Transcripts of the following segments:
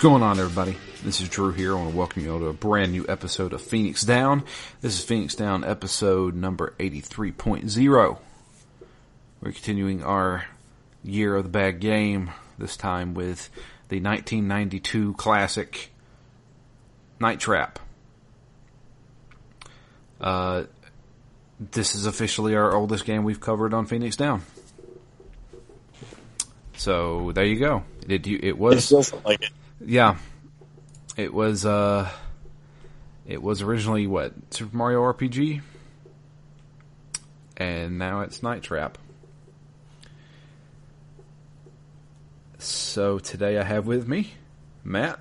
What's going on, everybody? This is Drew here. I want to welcome you all to a brand new episode of Phoenix Down. This is Phoenix Down episode number 83.0. We're continuing our year of the bad game, this time with the 1992 classic Night Trap. Uh, this is officially our oldest game we've covered on Phoenix Down. So there you go. It, it was. It like it. Yeah, it was. Uh, it was originally what Super Mario RPG, and now it's Night Trap. So today I have with me Matt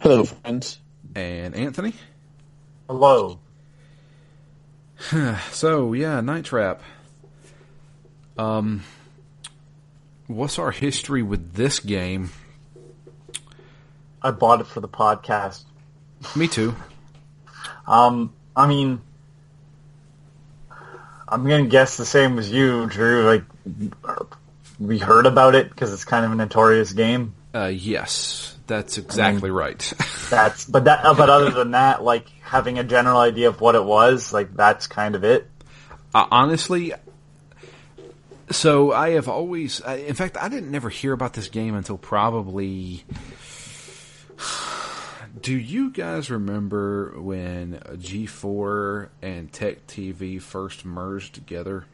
Hello, friends. and Anthony. Hello. So yeah, Night Trap. Um, what's our history with this game? I bought it for the podcast. Me too. Um, I mean, I'm gonna guess the same as you, Drew. Like, we heard about it because it's kind of a notorious game. Uh, yes, that's exactly right. That's, but that, but other than that, like having a general idea of what it was, like that's kind of it. Uh, honestly, so I have always, in fact, I didn't never hear about this game until probably. Do you guys remember when G4 and Tech TV first merged together?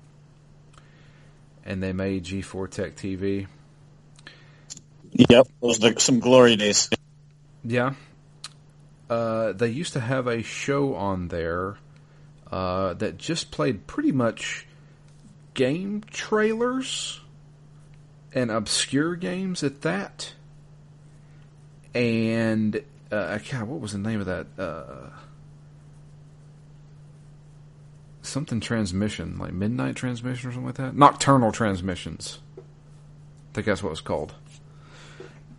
And they made G4 Tech TV? Yep, those are some glory days. Yeah. Uh, they used to have a show on there uh, that just played pretty much game trailers and obscure games at that. And uh, God, what was the name of that? Uh, something transmission, like midnight transmission or something like that. Nocturnal transmissions. I think that's what it's called.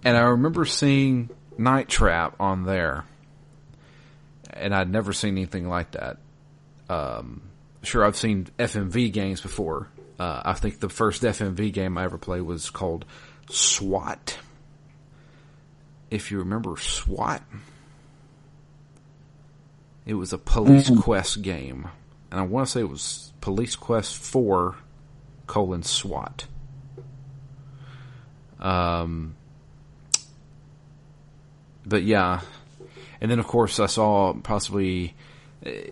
And I remember seeing Night Trap on there, and I'd never seen anything like that. Um, sure, I've seen FMV games before. Uh, I think the first FMV game I ever played was called SWAT. If you remember SWAT, it was a police quest game, and I want to say it was Police Quest Four colon SWAT. Um, but yeah, and then of course I saw possibly eh,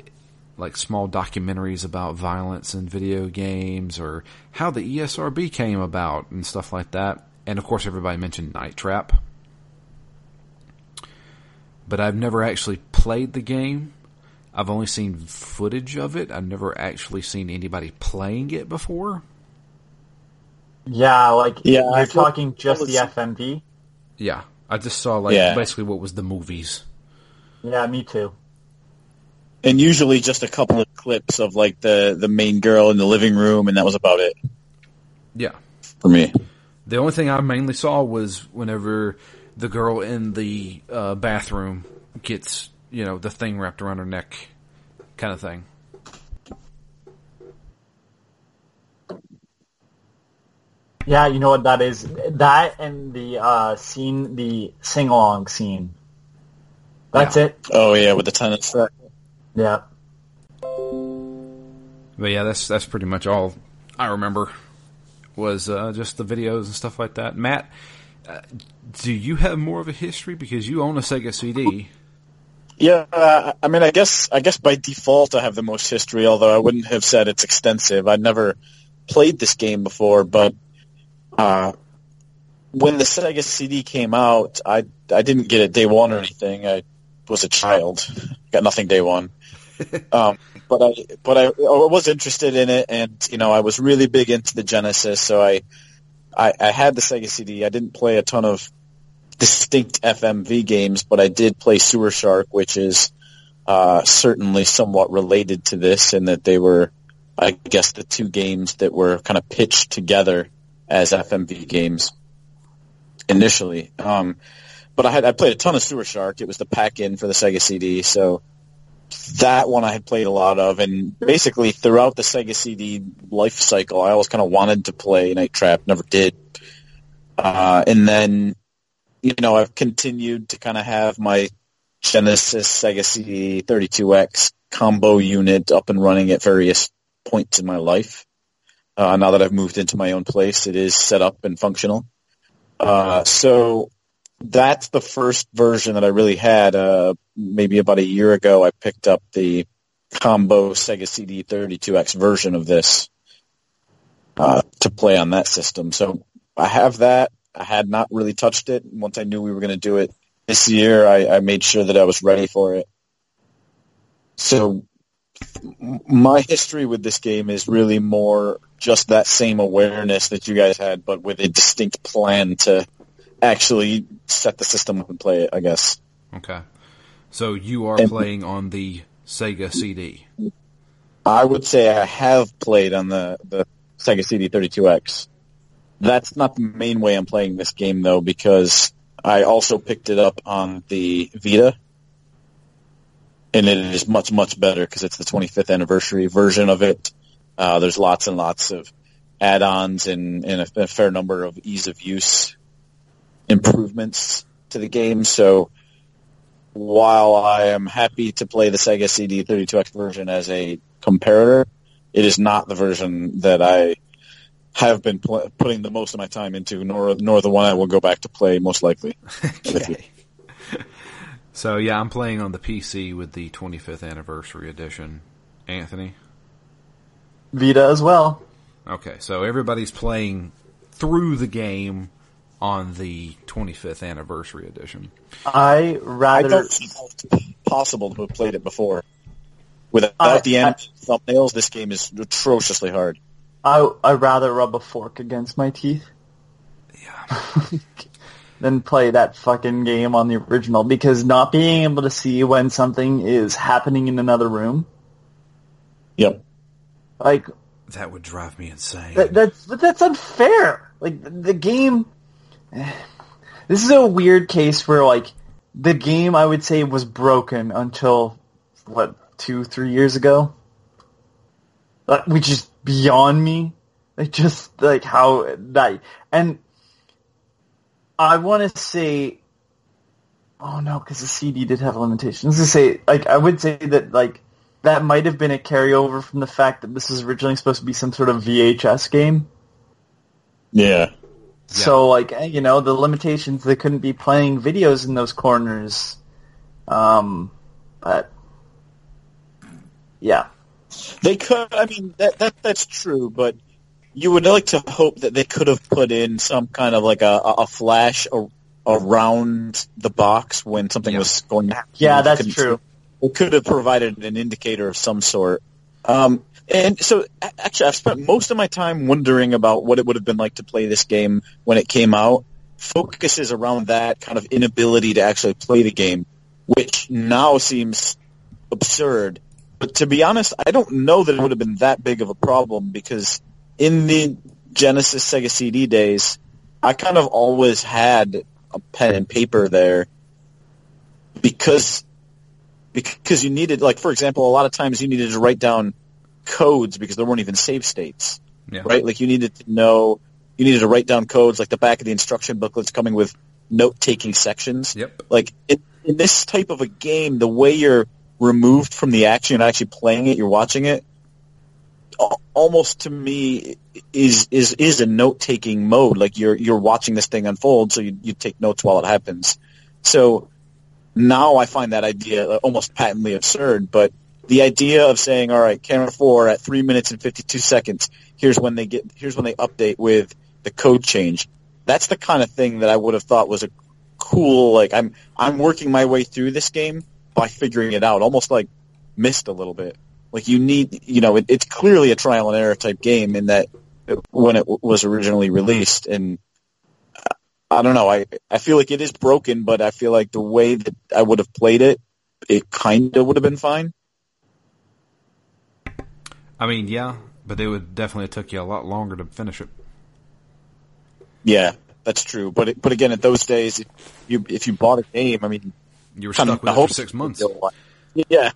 like small documentaries about violence in video games or how the ESRB came about and stuff like that. And of course everybody mentioned Night Trap. But I've never actually played the game. I've only seen footage of it. I've never actually seen anybody playing it before. Yeah, like Yeah, you're I thought- talking just was- the FMV. Yeah, I just saw like Yeah. basically what was the movies. Yeah, me too. And usually just a couple of clips of like the, the main girl in the living room, and that was about it Yeah. for me. The only thing I mainly saw was whenever the girl in the uh, bathroom gets, you know, the thing wrapped around her neck, kind of thing. Yeah, you know what that is? That and the uh, scene, the sing along scene. That's Yeah. it. Oh yeah, with the tennis. Yeah. But yeah, that's that's pretty much all I remember was uh, just the videos and stuff like that. Matt, uh, do you have more of a history because you own a Sega CD? Yeah, uh, I mean, I guess I guess by default I have the most history, although I wouldn't have said it's extensive. I'd never played this game before, but uh, when the Sega CD came out, I I didn't get it day one or anything. I was a child, got nothing day one. Um, but I but I, I was interested in it, and you know I was really big into the Genesis, so I I, I had the Sega CD. I didn't play a ton of distinct FMV games, but I did play Sewer Shark, which is uh, certainly somewhat related to this in that they were, I guess, the two games that were kind of pitched together as FMV games initially. Um, but I had I played a ton of Sewer Shark. It was the pack-in for the Sega CD, so that one I had played a lot of, and basically throughout the Sega CD life cycle, I always kind of wanted to play Night Trap, never did. Uh, and then you know, I've continued to kind of have my Genesis Sega CD 32X combo unit up and running at various points in my life. Uh, now that I've moved into my own place, it is set up and functional. Uh, so that's the first version that I really had. Uh, maybe about a year ago, I picked up the combo Sega CD 32X version of this uh, to play on that system. So I have that. I had not really touched it. Once I knew we were going to do it this year, I, I made sure that I was ready for it. So my history with this game is really more just that same awareness that you guys had, but with a distinct plan to actually set the system up and play it, I guess. Okay. So you are And- playing on the Sega CD. I would say I have played on the, the Sega CD 32X. That's not the main way I'm playing this game though, because I also picked it up on the Vita. And it is much, much better because it's the 25th anniversary version of it. Uh, there's lots and lots of add-ons and, and a, a fair number of ease of use improvements to the game. So while I am happy to play the Sega CD 32X version as a comparator, it is not the version that I have been pl- putting the most of my time into, nor nor the one I will go back to play most likely. Okay. so yeah, I'm playing on the PC with the 25th anniversary edition. Anthony. Vita as well. Okay, so everybody's playing through the game on the 25th anniversary edition. I I rather don't think it's possible to have played it before. Without I- the anim- thumbnails, this game is atrociously hard. I I rather rub a fork against my teeth Yeah. than play that fucking game on the original because not being able to see when something is happening in another room, Yep. like That would drive me insane. that, that's but that's unfair. Like the, the game, this is a weird case where like the game I would say was broken until what two three years ago, like, which is beyond me. Like just like how that and I want to say, oh no, because the CD did have limitations. To say like I would say that like that might have been a carryover from the fact that this was originally supposed to be some sort of VHS game. Yeah. So like eh, you know the limitations they couldn't be playing videos in those corners. Um, but yeah, They could. I mean, that that that's true, but you would like to hope that they could have put in some kind of like a, a flash a, around the box when something Yeah. was going to happen. yeah, that's true. see. It could have provided an indicator of some sort. Um, and so, actually, I've spent most of my time wondering about what it would have been like to play this game when it came out. Focuses around that kind of inability to actually play the game, which now seems absurd. But to be honest, I don't know that it would have been that big of a problem because in the Genesis Sega CD days, I kind of always had a pen and paper there because because you needed like for example a lot of times you needed to write down codes because there weren't even save states Yeah. right like you needed to know you needed to write down codes like the back of the instruction booklets coming with note taking sections Yep. like in, in this type of a game, the way you're removed from the action and actually playing it, you're watching it. Almost to me is is is a note taking mode. Like you're you're watching this thing unfold, so you, you take notes while it happens. So now I find that idea uh, almost patently absurd. But the idea of saying, all right, camera four at three minutes and fifty two seconds, here's when they get here's when they update with the code change. That's the kind of thing that I would have thought was a cool like I'm I'm working my way through this game by figuring it out, almost like Myst a little bit. Like you need, you know, it, it's clearly a trial and error type game in that it, when it w- was originally released, and I don't know, I I feel like it is broken, but I feel like the way that I would have played it, it kind of would have been fine. I mean, yeah, but it would definitely have took you a lot longer to finish it. Yeah, that's true. But it, but again, at those days, if you if you bought a game, I mean, You were stuck with it hope for six months. Yeah,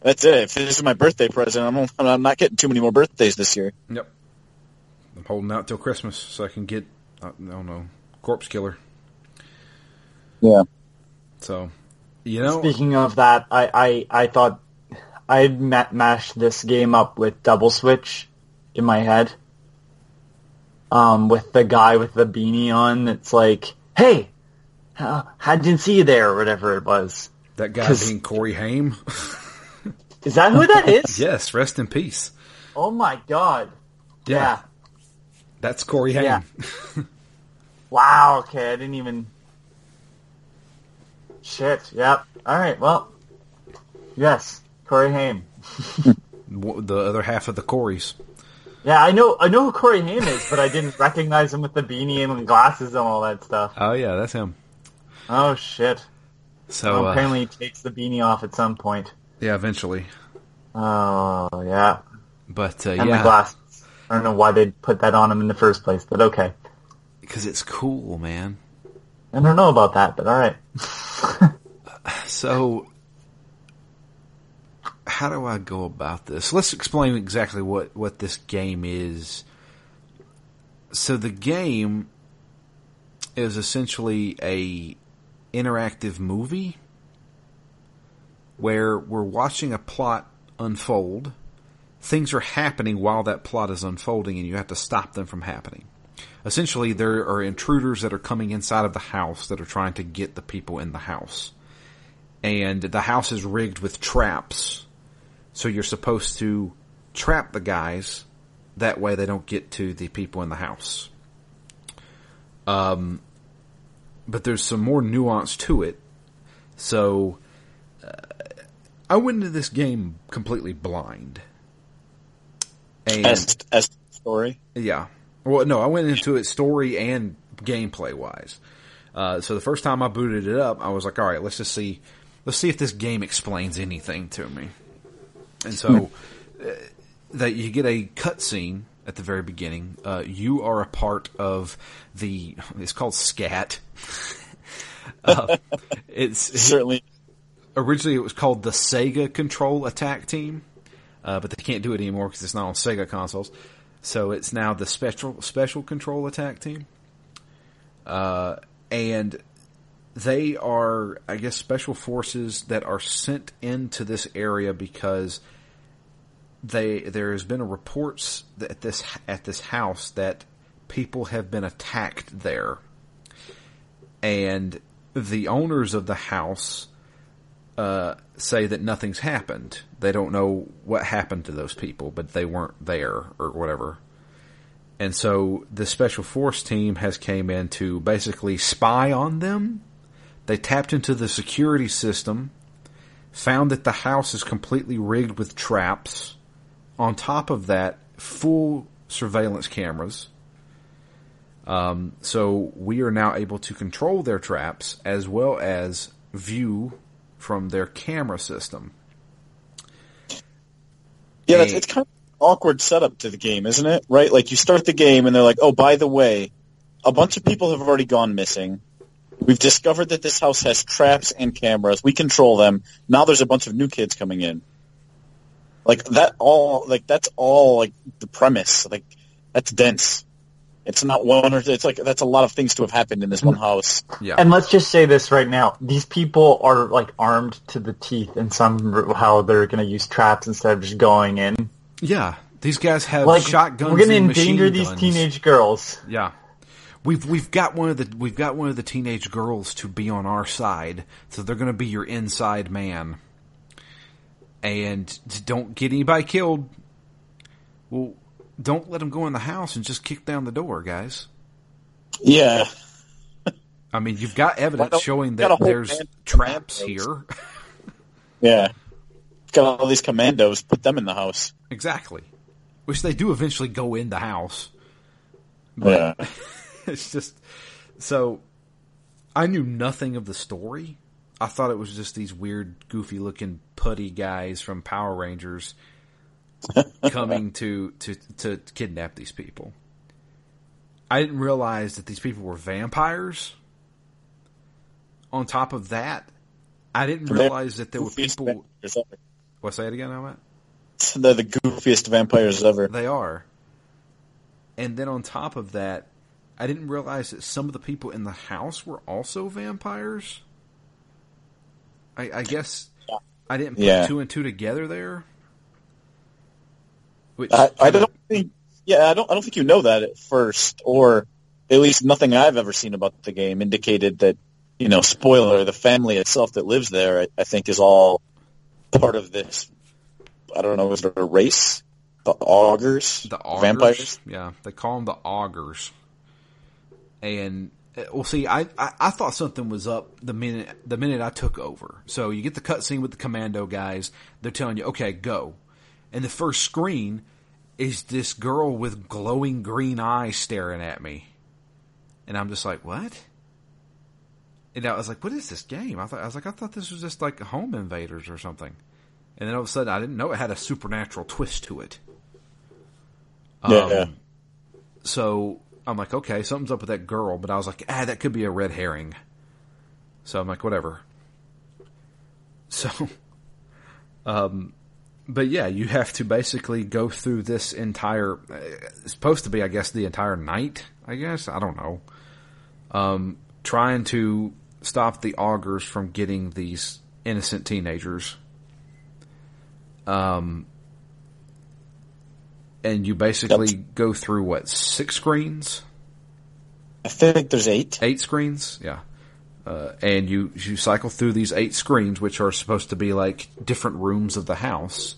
that's it. If this is my birthday present, I'm I'm not getting too many more birthdays this year. Yep. I'm holding out till Christmas so I can get, uh, I don't know, Corpse Killer. Yeah. So, you know, Speaking of that, I, I, I thought I'd ma- mashed this game up with Double Switch in my head. Um, with the guy with the beanie on, it's like, hey, how, I didn't see you there, or whatever it was. that guy being Corey Haim. Is that who that is? yes, rest in peace. Oh my god. Yeah. That's Corey Haim. Yeah. Wow, okay, I didn't even... Shit, yep. Alright, well, yes, Corey Haim. The other half of the Coreys. Yeah, I know I know who Corey Haim is, but I didn't recognize him with the beanie and the glasses and all that stuff. Oh yeah, that's him. Oh shit. So Well, uh, apparently he takes the beanie off at some point. yeah, eventually. Oh, yeah. But uh, And the yeah, glasses. I don't know why they'd put that on him in the first place, but okay. because it's cool, man. I don't know about that, but alright. So, how do I go about this? Let's explain exactly what, what this game is. So the game is essentially a interactive movie where we're watching a plot unfold. Things are happening while that plot is unfolding and you have to stop them from happening. Essentially, there are intruders that are coming inside of the house that are trying to get the people in the house and the house is rigged with traps. So you're supposed to trap the guys. That way they don't get to the people in the house. Um, but there's some more nuance to it. So, uh, I went into this game completely blind. And As as story. yeah. Well, no, I went into it story and gameplay wise. Uh, so the first time I booted it up, I was like, all right, let's just see, let's see if this game explains anything to me. And so uh, that you get a cutscene at the very beginning. Uh, you are a part of the, it's called SCAT. uh, it's, Certainly. originally it was called the Sega Control Attack Team, uh, but they can't do it anymore because it's not on Sega consoles. So it's now the Special Special Control Attack Team, uh, and they are, I guess, special forces that are sent into this area because they there has been a reports that at this at this house that people have been attacked there, and the owners of the house uh, say that nothing's happened. They don't know what happened to those people, but they weren't there or whatever. And so the special force team has came in to basically spy on them. They tapped into the security system, found that the house is completely rigged with traps. On top of that, full surveillance cameras. Um, so we are now able to control their traps as well as view from their camera system. Yeah, that's, it's kind of an awkward setup to the game, isn't it? Right? Like you start the game and they're like, "Oh, by the way, a bunch of people have already gone missing. We've discovered that this house has traps and cameras. We control them. Now there's a bunch of new kids coming in." Like that all like that's all like the premise. Like that's dense. It's not one or it's like that's a lot of things to have happened in this one house. Yeah. And let's just say this right now: these people are like armed to the teeth, and somehow they're going to use traps instead of just going in. yeah. These guys have Like shotguns. we're going to endanger these guns. teenage girls. Yeah. We've we've got one of the we've got one of the teenage girls to be on our side, so they're going to be your inside man. And don't get anybody killed. Well, don't let them go in the house and just kick down the door, guys. Yeah. I mean, you've got evidence showing that there's band traps here. Yeah. Got all these commandos, put them in the house. exactly. Which they do eventually go in the house. Yeah. it's just so I knew nothing of the story. I thought it was just these weird, goofy looking putty guys from Power Rangers coming to, to to kidnap these people. I didn't realize that these people were vampires. On top of that, I didn't realize that there were people. vampires ever. What say it again, Matt? They're the goofiest vampires ever. They are. And then on top of that, I didn't realize that some of the people in the house were also vampires. I, I guess. I didn't put Yeah. two and two together there. Which I, I don't think. Yeah, I don't. I don't think you know that at first, or at least nothing I've ever seen about the game indicated that. You know, spoiler: the family itself that lives there, I, I think, is all part of this. I don't know, is it a race? The augers, the augers. vampires. Yeah, they call them the augers. And uh, well, see, I, I I thought something was up the minute the minute I took over. So you get the cutscene with the commando guys. They're telling you, okay, go. And the first screen is this girl with glowing green eyes staring at me, and I'm just like, what? And I was like, what is this game? I thought I was like, I thought this was just like Home Invaders or something. And then all of a sudden, I didn't know it had a supernatural twist to it. Yeah. Um, so I'm like, okay, something's up with that girl, but I was like, ah, that could be a red herring. So I'm like, whatever. So, um, but yeah, you have to basically go through this entire, uh, it's supposed to be, I guess, the entire night, I guess. I don't know. Um, trying to stop the augers from getting these innocent teenagers. Um, and you basically go through what six screens, I think there's eight. eight screens, yeah. Uh, and you you cycle through these eight screens, which are supposed to be like different rooms of the house.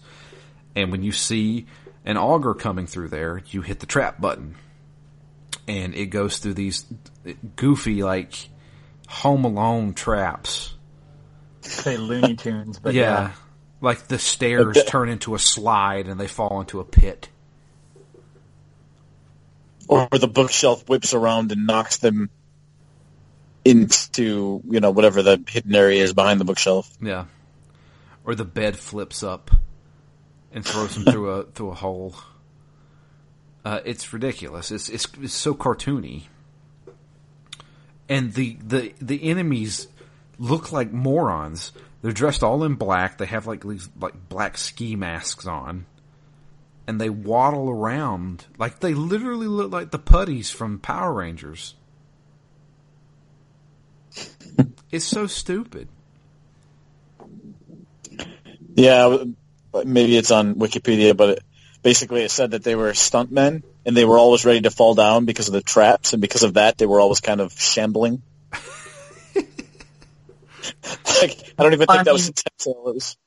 And when you see an auger coming through there, you hit the trap button, and it goes through these goofy like Home Alone traps. Say Looney Tunes, but yeah. yeah. Like the stairs turn into a slide and they fall into a pit. Or the bookshelf whips around and knocks them into you know whatever the hidden area is behind the bookshelf. Yeah. Or the bed flips up and throws him through a through a hole. Uh, it's ridiculous. It's, it's it's so cartoony. And the, the the enemies look like morons. They're dressed all in black. They have like these like black ski masks on. And they waddle around like they literally look like the putties from Power Rangers. it's so stupid. Yeah, maybe it's on Wikipedia, but it, basically it said that they were stuntmen and they were always ready to fall down because of the traps, and because of that, they were always kind of shambling. like, I don't even think that was mean- intentional. It was, It-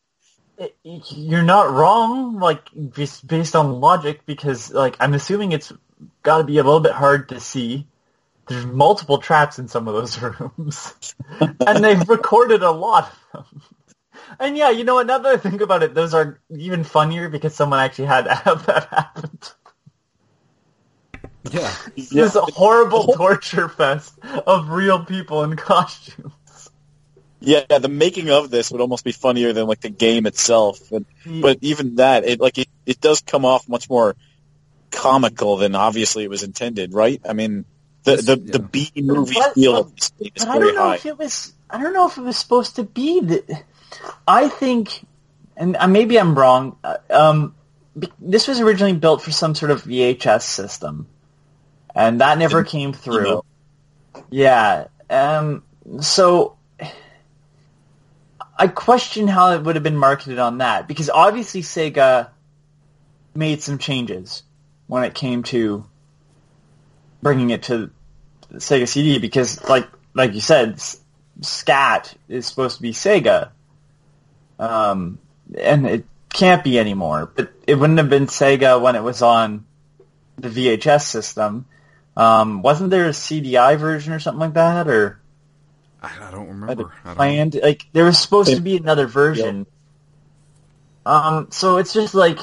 You're not wrong, like just based on logic, because like I'm assuming it's got to be a little bit hard to see. There's multiple traps in some of those rooms, and they've recorded a lot of them. And yeah, you know what? Now that I think about it, those are even funnier because someone actually had to have that happen. Yeah. yeah, This horrible torture fest of real people in costume. Yeah, the making of this would almost be funnier than like the game itself. But, but even that, it like it, it does come off much more comical than obviously it was intended, right? I mean, the the, yeah. the B movie But- feel of this thing is But I very don't know high. if it was. I don't know if it was supposed to be that. I think, and maybe I'm wrong. uh, Um, this was originally built for some sort of VHS system, and that never came through. know. Yeah. Um. So. I question how it would have been marketed on that because obviously Sega made some changes when it came to bringing it to Sega CD because, like like you said, Scat is supposed to be Sega, um, and it can't be anymore. But it wouldn't have been Sega when it was on the VHS system. Um, wasn't there a CDI version or something like that, or I, I don't remember. I don't planned? Like there was supposed to be another version. Um, so it's just like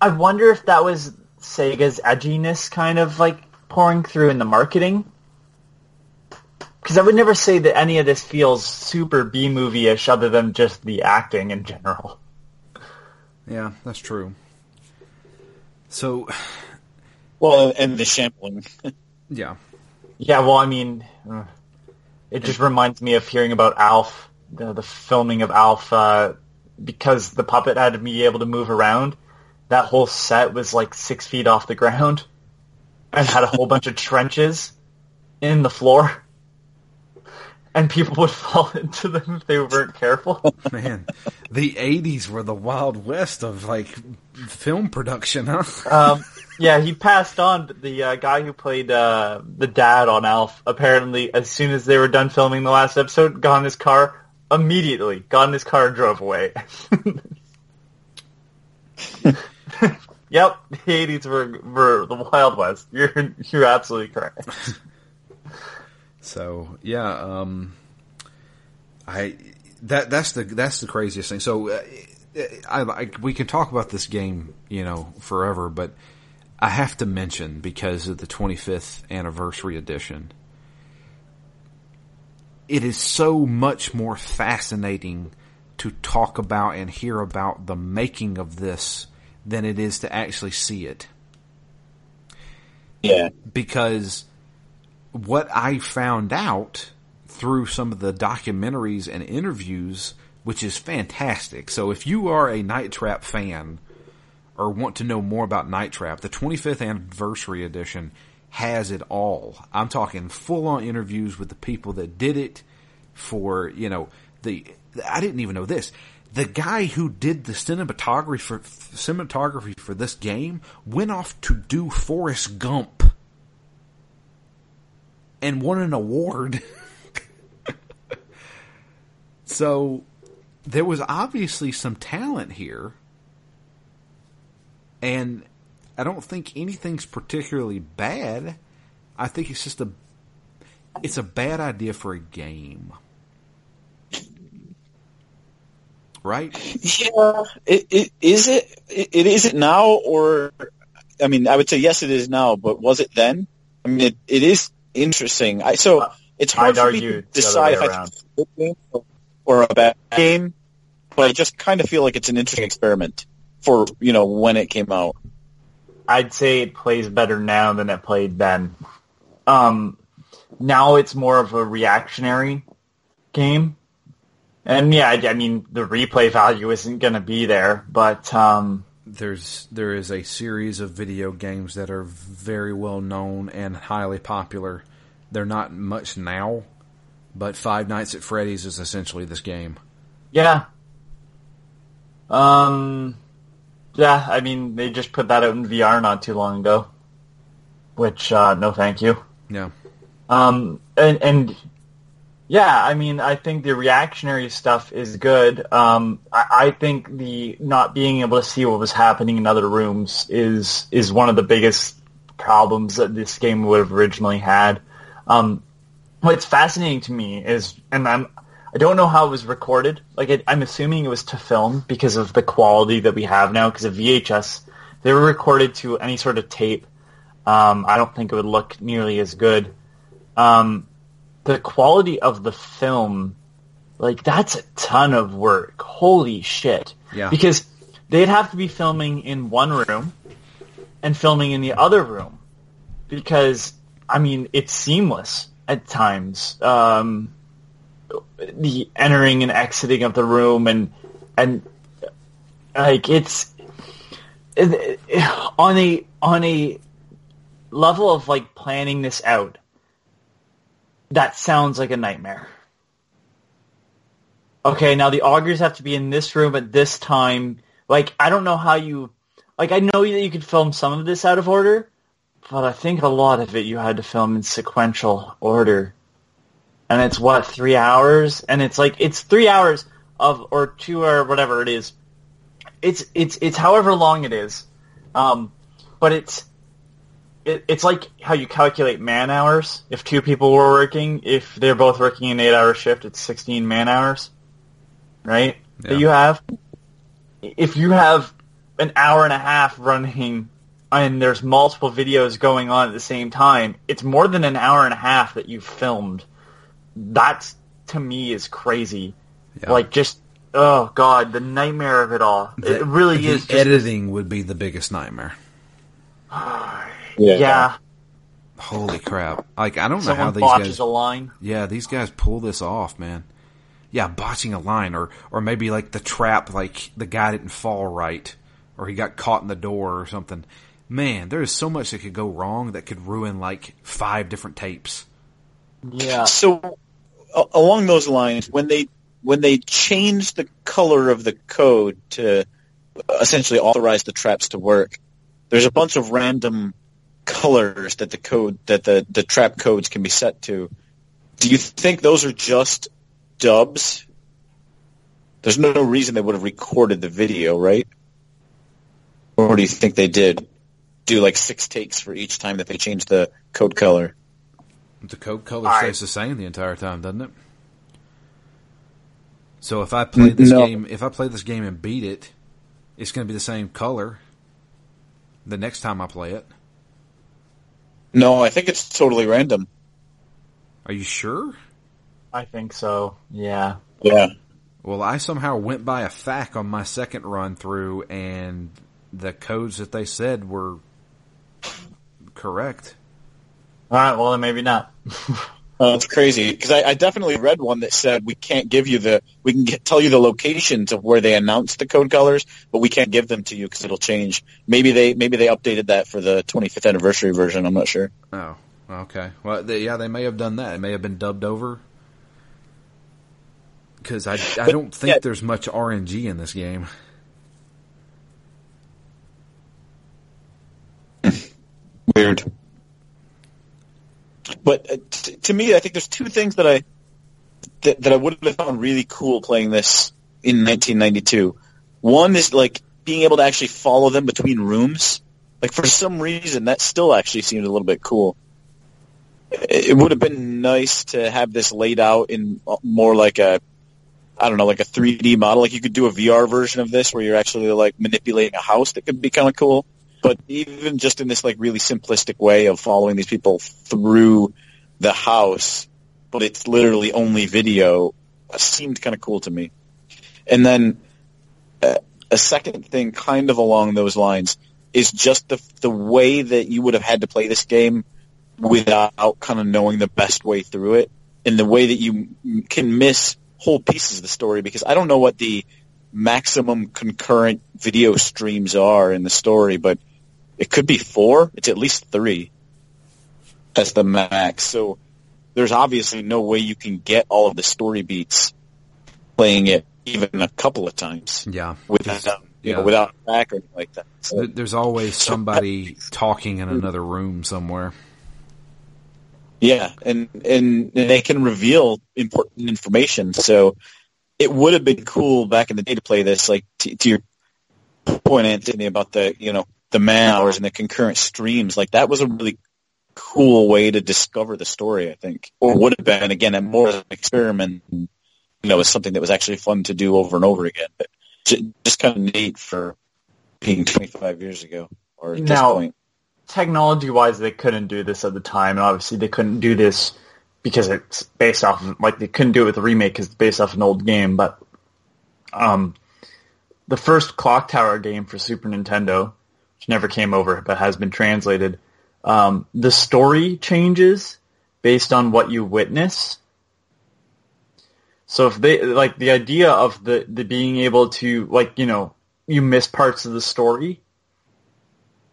I wonder if that was Sega's edginess kind of like pouring through in the marketing. Because I would never say that any of this feels super B movie-ish other than just the acting in general. Yeah, that's true. So, Well, and the shambling. yeah. Yeah, well, I mean, uh, it just reminds me of hearing about Alf, the, the filming of Alf, uh, because the puppet had to be able to move around. That whole set was like six feet off the ground. and had a whole bunch of trenches in the floor. And people would fall into them if they weren't careful. Man, the '80s were the wild west of like film production, huh? Um, yeah, he passed on. But the uh, guy who played uh, the dad on Alf, apparently, as soon as they were done filming the last episode, got in his car immediately. Got in his car and drove away. yep, the '80s were were the Wild West. You're you're absolutely correct. So yeah, um, I that that's the that's the craziest thing. So uh, I, I we can talk about this game, you know, forever, but I have to mention because of the 25th anniversary edition. It is so much more fascinating to talk about and hear about the making of this than it is to actually see it. Yeah. Because what I found out through some of the documentaries and interviews, which is fantastic. So if you are a Night Trap fan or want to know more about Night Trap, the 25th anniversary edition has it all. I'm talking full on interviews with the people that did it for, you know, the, I didn't even know this. The guy who did the cinematography for, cinematography for this game went off to do Forrest Gump and won an award. so there was obviously some talent here. And I don't think anything's particularly bad. I think it's just a it's a bad idea for a game. Right? Yeah. It, it, is it, it? It is it now, or I mean, I would say yes, it is now. But was it then? I mean, it, it is interesting. I, so it's hard I'd for me to decide if I think it's a good game or- or a bad game. But I just kind of feel like it's an interesting experiment for you know when it came out. I'd say it plays better now than it played then. Um, now it's more of a reactionary game. And yeah, I, I mean, the replay value isn't going to be there, but, um, there's there is a series of video games that are very well known and highly popular. They're not much now, but Five Nights at Freddy's is essentially this game. yeah. Um, yeah, I mean, they just put that out in VR not too long ago. Which, uh, no thank you. Yeah. Um, and, and yeah, I mean, I think the reactionary stuff is good. Um, I, I think the not being able to see what was happening in other rooms is is one of the biggest problems that this game would have originally had. Um, what's fascinating to me is, and I'm, I don't know how it was recorded. Like, it, I'm assuming it was to film because of the quality that we have now. Because of VHS, they were recorded to any sort of tape. Um, I don't think it would look nearly as good. Um, the quality of the film, like that's a ton of work. Holy shit! Yeah. Because they'd have to be filming in one room and filming in the other room because I mean it's seamless at times. Um, the entering and exiting of the room and and like it's it, it- on a on a level of like planning this out that sounds like a nightmare. Okay now the augers have to be in this room at this time. Like i don't know how you like i know that you could film some of this out of order but i think a lot of it you had to film in sequential order and it's what three hours? And it's like it's three hours of or two or whatever it is. It's it's it's however long it is. Um but it's it, it's like how you calculate man hours. If two people were working if they're both working an eight hour shift it's 16 man hours right? Yeah. that you have. If you have an hour and a half running and there's multiple videos going on at the same time it's more than an hour and a half that you've filmed that's to me is crazy. Yeah. Like just oh god, the nightmare of it all. The- it really the is. Just, editing would be the biggest nightmare. yeah. Holy crap! Like I don't know how these botches guys. a line. Yeah, these guys pull this off, man. Yeah, botching a line, or or maybe like the trap, like the guy didn't fall right, or he got caught in the door or something. Man, there is so much that could go wrong that could ruin like five different tapes. Yeah. So a- along those lines, when they when they changed the color of the code to essentially authorize the traps to work, there's a bunch of random colors that the code that the, the trap codes can be set to. Do you think those are just dubs? There's no reason they would have recorded the video, right? Or do you think they did do like six takes for each time that they changed the code color? The code color I- stays the same the entire time, doesn't it? So if I play this No. game, if I play this game and beat it, it's going to be the same color. The next time I play it, No, I think it's totally random. are you sure? I think so. Yeah. Yeah. Well, I somehow went by a fact on my second run through, and the codes that they said were correct. All right. Well, then maybe not. Uh, it's crazy because I, I definitely read one that said we can't give you the we can get, tell you the locations of where they announced the code colors, but we can't give them to you because it'll change. Maybe they maybe they updated that for the 25th anniversary version. I'm not sure. Oh, okay. Well, they, yeah, they may have done that. It may have been dubbed over. Because I, I don't think yeah. there's much RNG in this game. Weird. But uh, t- to me, I think there's two things that I that, that I would have found really cool playing this in 1992. One is like being able to actually follow them between rooms. Like for some reason, that still actually seemed a little bit cool. It it would have been nice to have this laid out in more like a, I don't know, like a 3D model. Like you could do a VR version of this where you're actually like manipulating a house. That could be kind of cool. But even just in this like really simplistic way of following these people through the house, but it's literally only video, uh, seemed kind of cool to me. And then uh, a second thing, kind of along those lines, is just the the way that you would have had to play this game without kind of knowing the best way through it, and the way that you can miss whole pieces of the story because I don't know what the maximum concurrent video streams are in the story, but it could be four. It's at least three. That's the max. So there's obviously no way you can get all of the story beats playing it even a couple of times Yeah. without you Yeah. know without a track or anything like that. So, There's always somebody talking in hmm. another room somewhere. yeah, and, and and they can reveal important information. So it would have been cool back in the day to play this. Like to, to your point, Anthony, about the you know the man hours and the concurrent streams. Like that was a really cool way to discover the story. I think, or would have been again a more of an experiment. You know, it was something that was actually fun to do over and over again. But just kind of neat for being 25 years ago or at this Now- point. technology wise they couldn't do this at the time and obviously they couldn't do this because it's based off of, like they couldn't do it with the remake because it's based off an old game but um the first clock tower game for super nintendo which never came over but has been translated um the story changes based on what you witness so if they like the idea of the the being able to like you know you miss parts of the story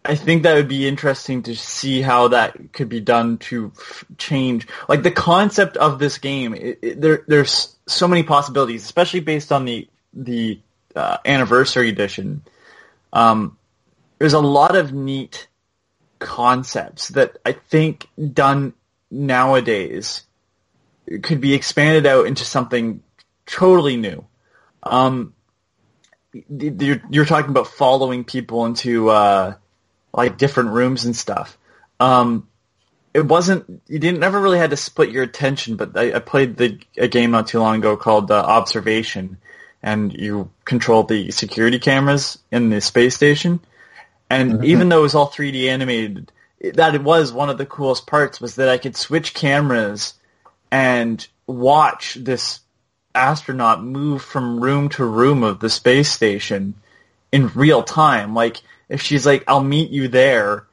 I think that would be interesting to see how that could be done to f- change, like the concept of this game. It, it, there, there's so many possibilities, especially based on the the uh, anniversary edition. Um, there's a lot of neat concepts that I think done nowadays could be expanded out into something totally new. Um, you're, you're talking about following people into uh, like different rooms and stuff. Um, it wasn't you didn't never really had to split your attention, but I, I played the a game not too long ago called uh, Observation, and you control the security cameras in the space station. And mm-hmm. even though it was all 3D animated, it, that it was one of the coolest parts was that I could switch cameras and watch this astronaut move from room to room of the space station in real time. Like if she's like, "I'll meet you there,"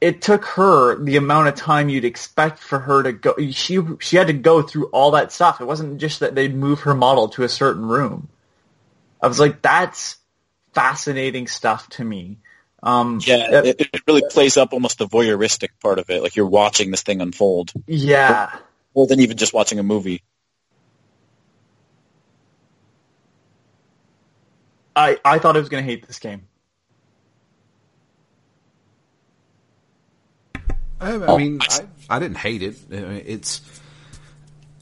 it took her the amount of time you'd expect for her to go. She she had to go through all that stuff. It wasn't just that they'd move her model to a certain room. I was like, that's fascinating stuff to me. Um, Yeah, it, it really plays up almost the voyeuristic part of it, like you're watching this thing unfold, yeah. more than even just watching a movie. I, I thought I was going to hate this game. I, I mean, I, I didn't hate it. I mean, It's,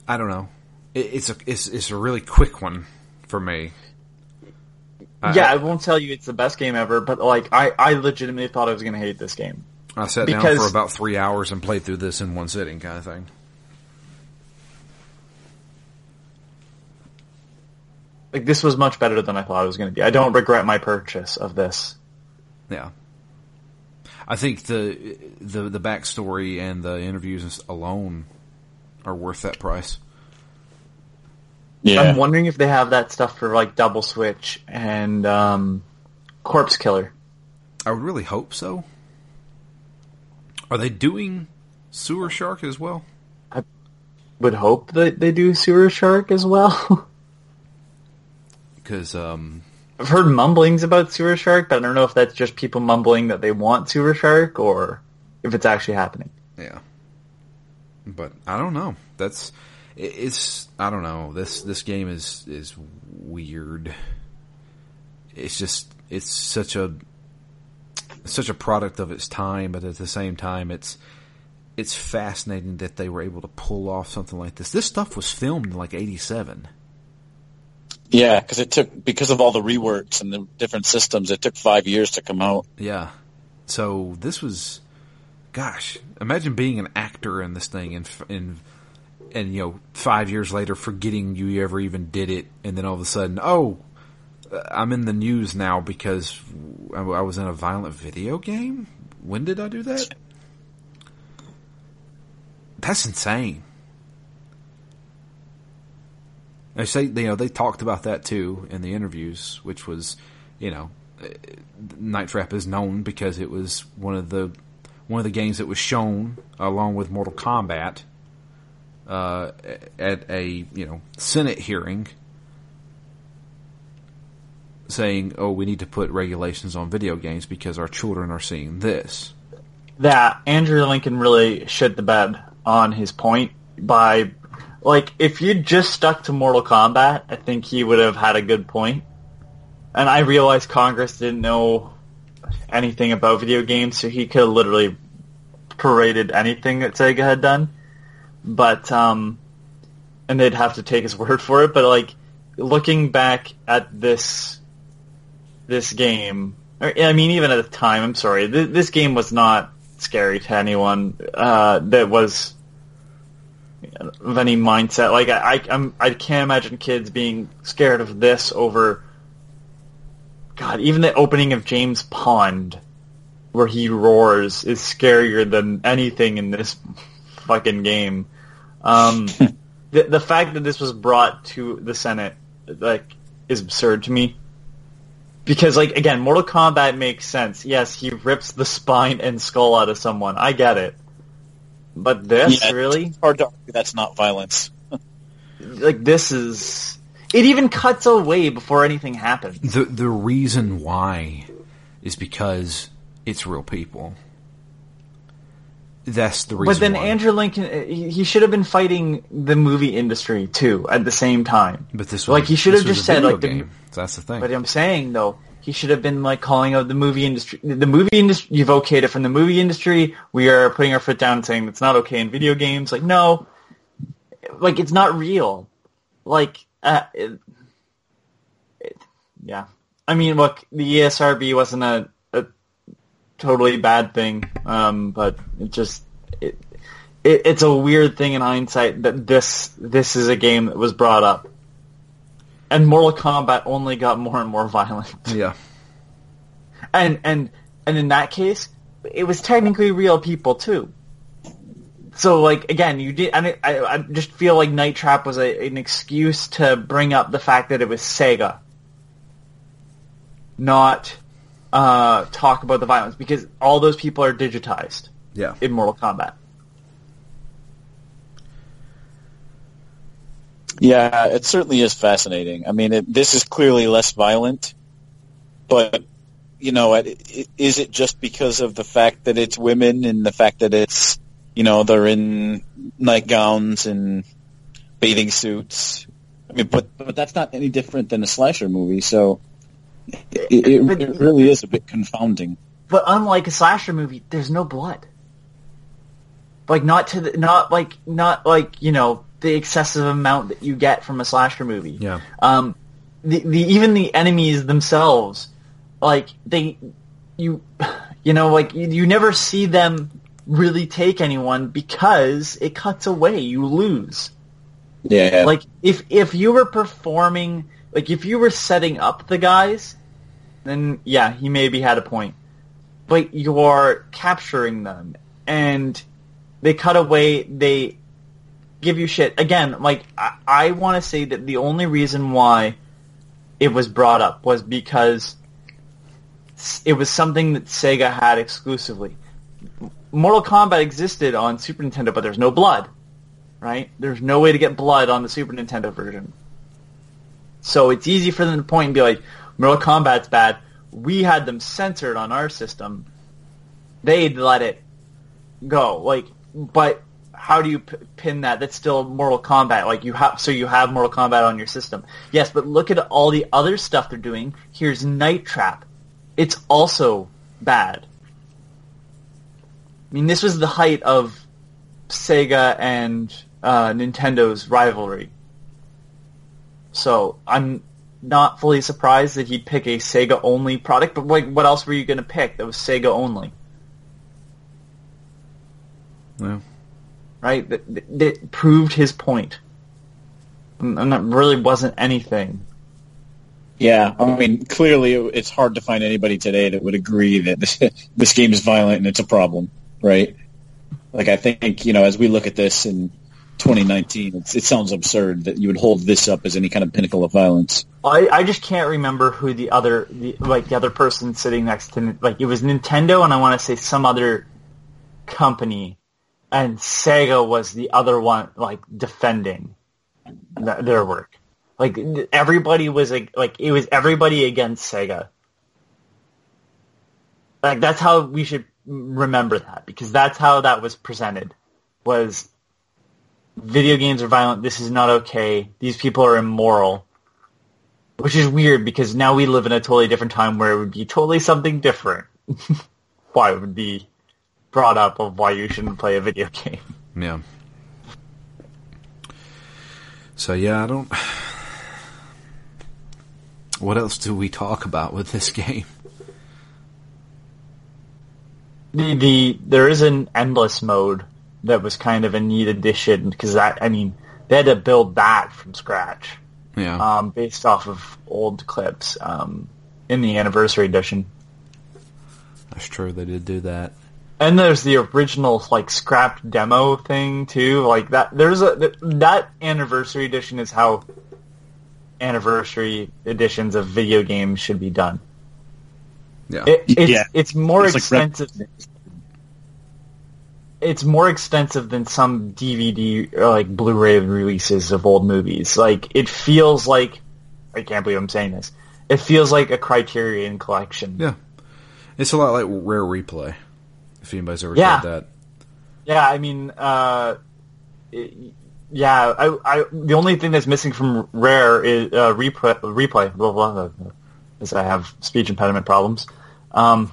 I don't know. It, it's a it's it's a really quick one for me. I- yeah, I won't tell you it's the best game ever, but like I, I legitimately thought I was going to hate this game. I sat down for about three hours and played through this in one sitting, kind of thing. Like this was much better than I thought it was going to be. I don't regret my purchase of this. Yeah. I think the the the backstory and the interviews alone are worth that price. Yeah, I'm wondering if they have that stuff for like Double Switch and um, Corpse Killer. I would really hope so. Are they doing Sewer Shark as well? I would hope that they do Sewer Shark as well. Because um, I've heard mumblings about Sewer Shark, but I don't know if that's just people mumbling that they want Sewer Shark or if it's actually happening. yeah. But I don't know. That's it- it's I don't know. This this game is is weird. It's just it's such a such a product of its time, but at the same time, it's it's fascinating that they were able to pull off something like this. This stuff was filmed in like '87. yeah, because it took because of all the reworks and the different systems, it took five years to come out. Yeah. So this was, gosh, imagine being an actor in this thing and and and you know five years later forgetting you ever even did it, and then all of a sudden, oh, uh, I'm in the news now because I I was in a violent video game. When did I do that? That's insane. They say you know they talked about that too in the interviews, which was you know Night Trap is known because it was one of the one of the games that was shown along with Mortal Kombat uh, at a you know Senate hearing, saying, "Oh, we need to put regulations on video games because our children are seeing this." that Andrew Lincoln really shit the bed on his point by like if you'd just stuck to Mortal Kombat, I think he would have had a good point. And I realized Congress didn't know anything about video games, so he could have literally paraded anything that Sega had done. But um and they'd have to take his word for it, but like looking back at this this game, I mean, even at the time, I'm sorry, th- this game was not scary to anyone uh, that was of any mindset. Like I, I, I'm, I can't imagine kids being scared of this over. God, even the opening of James Pond, where he roars, is scarier than anything in this fucking game. Um, the the fact that this was brought to the Senate, like, is absurd to me. Because, like, again, Mortal Kombat makes sense. Yes, he rips the spine and skull out of someone. I get it. But this, Yeah, really? It's hard to argue that's not violence. Like, this is... It even cuts away before anything happens. The the reason why is because it's real people. That's the reason. But then why. Andrew Lincoln, uh, he should have been fighting the movie industry, too, at the same time. but this like, he should have just said, like, the- that's the thing. But I'm saying though, he should have been like calling out the movie industry. The movie industry, you've okayed it from the movie industry. We are putting our foot down and saying it's not okay in video games. Like no, like it's not real. Like uh, it, it, yeah. I mean, look, the ESRB wasn't a totally bad thing, um, but it just it, it it's a weird thing in hindsight that this this is a game that was brought up and Mortal Kombat only got more and more violent. yeah. And and and in that case, it was technically real people too. So like again, you did. I I, I just feel like Night Trap was a, an excuse to bring up the fact that it was Sega, not uh, talk about the violence because all those people are digitized Yeah. in Mortal Kombat. Yeah, it certainly is fascinating. I mean, it, this is clearly less violent, but you know, is it just because of the fact that it's women and the fact that it's, you know, they're in nightgowns and bathing suits? I mean, but but that's not any different than a slasher movie, so it, it, it really is a bit confounding. But unlike a slasher movie, there's no blood. Like not to the, not like not like you know the excessive amount that you get from a slasher movie. Yeah. Um, the, the even the enemies themselves, like they, you, you know, like you, you never see them really take anyone because it cuts away. You lose. Yeah. Like if if you were performing, like if you were setting up the guys, then yeah, he maybe had a point. But you're capturing them, and they cut away. They give you shit again. Like I, I want to say that the only reason why it was brought up was because it was something that Sega had exclusively. Mortal Kombat existed on Super Nintendo, but there's no blood, right? There's no way to get blood on the Super Nintendo version. So it's easy for them to point and be like, Mortal Kombat's bad. We had them censored on our system. They'd let it go. Like, but how do you p- pin that? That's still Mortal Kombat. Like you have, so you have Mortal Kombat on your system. Yes, but look at all the other stuff they're doing. Here's Night Trap. It's also bad. I mean, this was the height of Sega and uh, Nintendo's rivalry. So I'm not fully surprised that he'd pick a Sega only product. But like, what else were you going to pick that was Sega only? Yeah right? That, that proved his point. And that really wasn't anything. Yeah, I mean, clearly it's hard to find anybody today that would agree that this, this game is violent and it's a problem, right? Like, I think, you know, as we look at this in 2019, it sounds absurd that you would hold this up as any kind of pinnacle of violence. I, I just can't remember who the other, the, like, the other person sitting next to, me like, it was Nintendo and I want to say some other company and Sega was the other one, like defending th- their work. Like everybody was like, like it was everybody against Sega. Like that's how we should remember that because that's how that was presented. Was video games are violent. This is not okay. These people are immoral. Which is weird because now we live in a totally different time where it would be totally something different. Why it would be brought up of why you shouldn't play a video game. Yeah. So yeah, I don't. What else do we talk about with this game? The the there is an endless mode that was kind of a neat addition because that I mean they had to build that from scratch. Yeah. Um, based off of old clips um, in the anniversary edition. That's true. They did do that. And there's the original like scrapped demo thing too. Like that. There's a that anniversary edition is how anniversary editions of video games should be done. Yeah. It, it's, Yeah. it's more It's like expensive. It's more expensive than some DVD or like Blu-ray releases of old movies. Like it feels like I can't believe I'm saying this. It feels like a Criterion collection. Yeah. It's a lot like Rare Replay. If anybody's ever Yeah. that. Yeah, I mean, uh, it- yeah, I, I, the only thing that's missing from Rare is uh, replay, replay, blah, blah, blah, blah, is I have speech impediment problems. Um,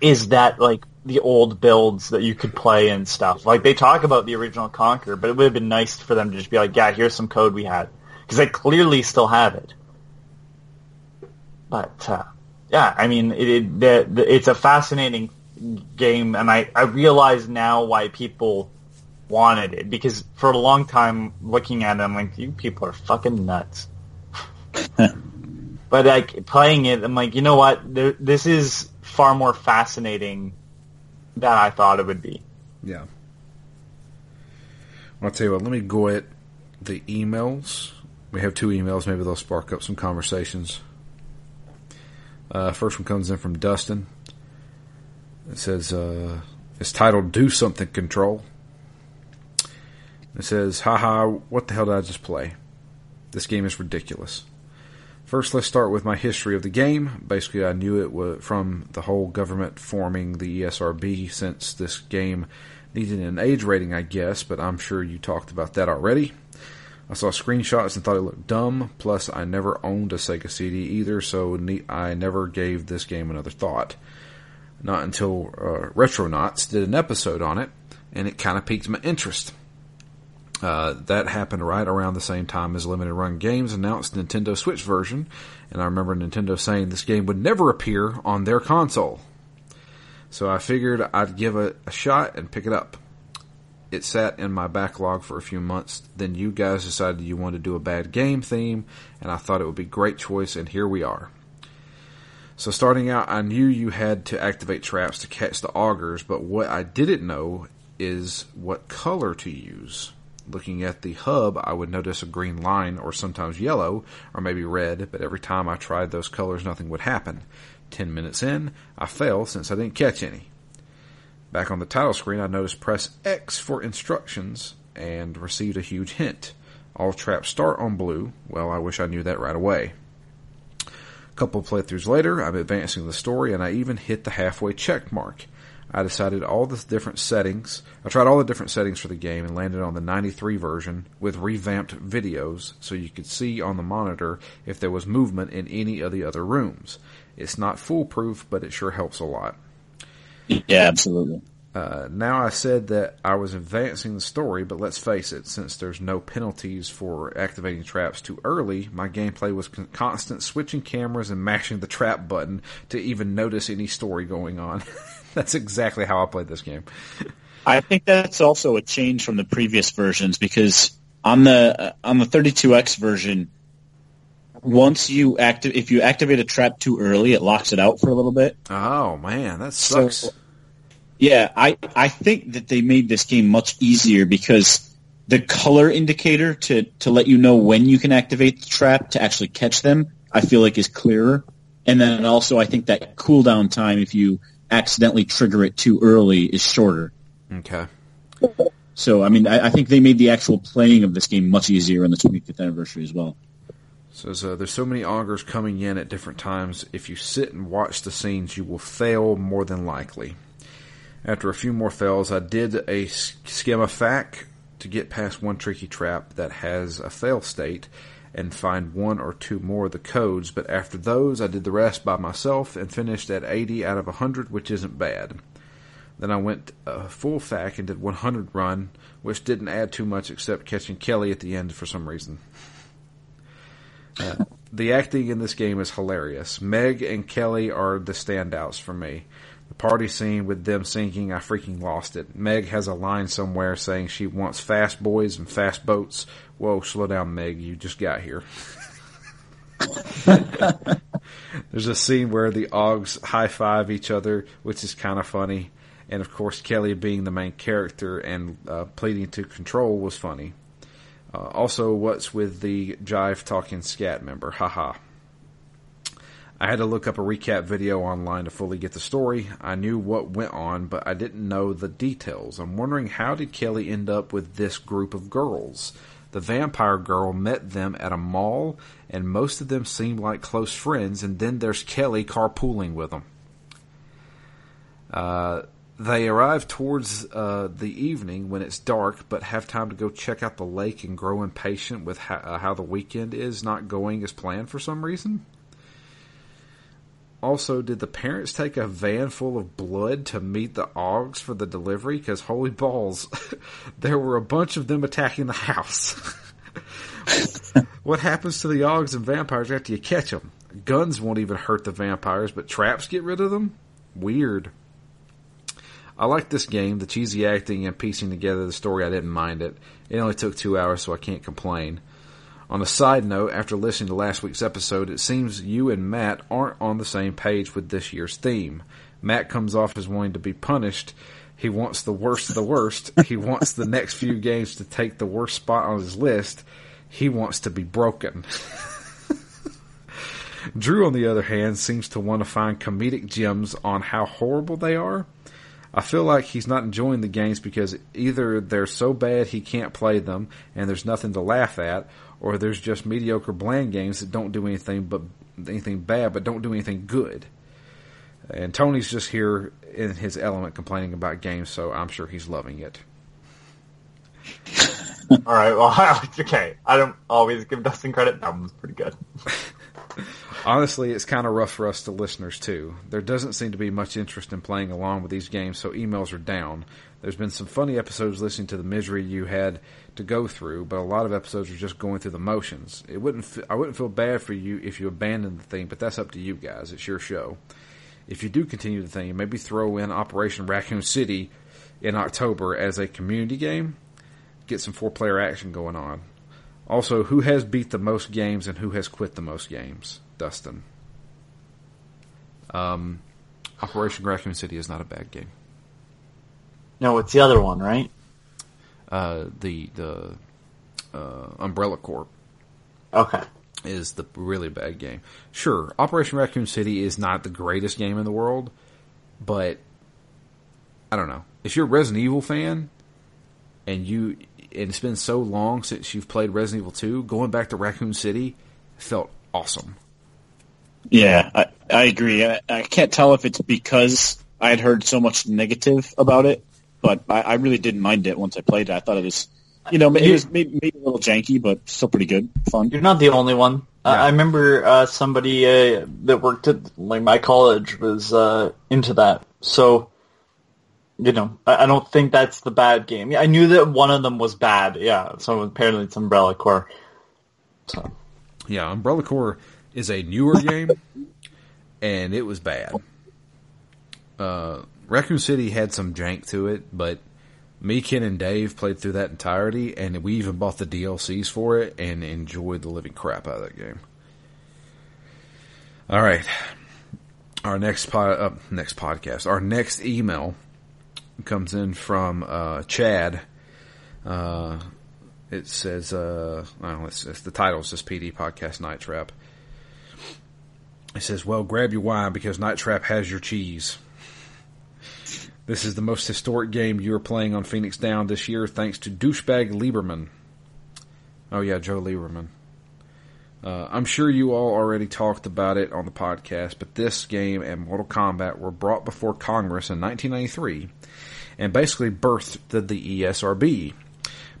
is that like the old builds that you could play and stuff? Like they talk about the original Conker, but it would have been nice for them to just be like, yeah, here's some code we had because they clearly still have it. But uh, yeah, I mean, it, it the, the, it's a fascinating game, and I I realize now why people wanted it because for a long time looking at it, I'm like, you people are fucking nuts. but like playing it, I'm like, you know what? There, this is far more fascinating than I thought it would be. Yeah. I'll tell you what, let me go at the emails. We have two emails, maybe they'll spark up some conversations. Uh, first one comes in from Dustin. It says, uh, it's titled Do Something Control. It says, haha, what the hell did I just play? This game is ridiculous. First, let's start with my history of the game. Basically, I knew it from the whole government forming the ESRB since this game needed an age rating, I guess, but I'm sure you talked about that already. I saw screenshots and thought it looked dumb. Plus, I never owned a Sega CD either, so I never gave this game another thought. Not until uh, Retronauts did an episode on it, and it kind of piqued my interest. Uh, that happened right around the same time as Limited Run Games announced Nintendo Switch version, and I remember Nintendo saying this game would never appear on their console. So I figured I'd give it a shot and pick it up it sat in my backlog for a few months. Then you guys decided you wanted to do a bad game theme, and I thought it would be a great choice, and here we are. So starting out, I knew you had to activate traps to catch the augers, but what I didn't know is what color to use. Looking at the hub, I would notice a green line, or sometimes yellow, or maybe red, but every time I tried those colors, nothing would happen. Ten minutes in, I failed since I didn't catch any. Back on the title screen, I noticed press X for instructions and received a huge hint. All traps start on blue. Well, I wish I knew that right away. A couple playthroughs later, I'm advancing the story and I even hit the halfway check mark. I decided all the different settings. I tried all the different settings for the game and landed on the 93 version with revamped videos so you could see on the monitor if there was movement in any of the other rooms. It's not foolproof, but it sure helps a lot. Yeah, absolutely. Uh, now I said that I was advancing the story, but let's face it, since there's no penalties for activating traps too early, my gameplay was con- constant switching cameras and mashing the trap button to even notice any story going on. that's exactly how I played this game. I think that's also a change from the previous versions because on the uh, on the 32X version, once you active if you activate a trap too early, it locks it out for a little bit. Oh man, that sucks. So, yeah, I, I think that they made this game much easier because the color indicator to, to let you know when you can activate the trap to actually catch them, I feel like is clearer. And then also I think that cooldown time if you accidentally trigger it too early is shorter. Okay. So, I mean, I, I think they made the actual playing of this game much easier on the 25th anniversary as well. So, so there's so many augers coming in at different times. If you sit and watch the scenes, you will fail more than likely. After a few more fails, I did a schema FAQ to get past one tricky trap that has a fail state and find one or two more of the codes, but after those, I did the rest by myself and finished at 80 out of 100, which isn't bad. Then I went a full FAQ and did 100 run, which didn't add too much except catching Kelly at the end for some reason. Uh, the acting in this game is hilarious. Meg and Kelly are the standouts for me. The party scene with them sinking, I freaking lost it. Meg has a line somewhere saying she wants fast boys and fast boats. Whoa, slow down, Meg. You just got here. There's a scene where the Augs high five each other, which is kind of funny. And of course, Kelly being the main character and uh, pleading to control was funny. Uh, also, what's with the jive talking SCAT member? Haha. I had to look up a recap video online to fully get the story. I knew what went on, but I didn't know the details. I'm wondering how did Kelly end up with this group of girls? The vampire girl met them at a mall, and most of them seem like close friends, and then there's Kelly carpooling with them. Uh, they arrive towards uh, the evening when it's dark, but have time to go check out the lake and grow impatient with uh, how the weekend is not going as planned for some reason also, did the parents take a van full of blood to meet the Augs for the delivery? Because holy balls, there were a bunch of them attacking the house. what happens to the Augs and vampires after you catch them? Guns won't even hurt the vampires, but traps get rid of them? Weird. I like this game, the cheesy acting and piecing together the story, I didn't mind it. It only took two hours, so I can't complain. On a side note, after listening to last week's episode, it seems you and Matt aren't on the same page with this year's theme. Matt comes off as wanting to be punished. He wants the worst of the worst. he wants the next few games to take the worst spot on his list. He wants to be broken. Drew, on the other hand, seems to want to find comedic gems on how horrible they are. I feel like he's not enjoying the games because either they're so bad he can't play them and there's nothing to laugh at, or there's just mediocre bland games that don't do anything but anything bad but don't do anything good. And Tony's just here in his element complaining about games, so I'm sure he's loving it. All right. Well, okay. I don't always give Dustin credit. That one's pretty good. Honestly, it's kind of rough for us, the listeners, too. There doesn't seem to be much interest in playing along with these games, so emails are down. There's been some funny episodes listening to the misery you had to go through, but a lot of episodes are just going through the motions. It wouldn't. F- I wouldn't feel bad for you if you abandoned the thing, but that's up to you guys. It's your show. If you do continue the thing, maybe throw in Operation Raccoon City in October as a community game. Get some four-player action going on. Also, who has beat the most games and who has quit the most games? Dustin. Um, Operation Raccoon City is not a bad game. No, it's the other one, right? Uh, the the uh, Umbrella Corps Okay. is the really bad game. Sure, Operation Raccoon City is not the greatest game in the world, but I don't know. If you're a Resident Evil fan and you and it's been so long since you've played Resident Evil 2, going back to Raccoon City felt awesome. Yeah, I, I agree. I, I can't tell if it's because I had heard so much negative about it, but I, I really didn't mind it once I played it. I thought it was, you know, it was maybe, maybe a little janky, but still pretty good, fun. You're not the only one. Uh, Yeah. I remember uh, somebody uh, that worked at like my college was uh, into that. So, you know, I, I don't think that's the bad game. I knew that one of them was bad. Yeah. So apparently it's Umbrella Corps. So Yeah, Umbrella Corps is a newer game, and it was bad. Uh, Raccoon City had some jank to it, but me, Ken, and Dave played through that entirety, and we even bought the DLCs for it and enjoyed the living crap out of that game. All right, our next pod, uh, next podcast, our next email comes in from uh, Chad. Uh, it says, uh, well, it's, it's the title is just PD Podcast Night Trap. It says, well, grab your wine because Night Trap has your cheese. This is the most historic game you are playing on Phoenix Down this year thanks to douchebag Lieberman. Oh yeah, Joe Lieberman. Uh, I'm sure you all already talked about it on the podcast, but this game and Mortal Kombat were brought before Congress in 1993 and basically birthed the, the ESRB.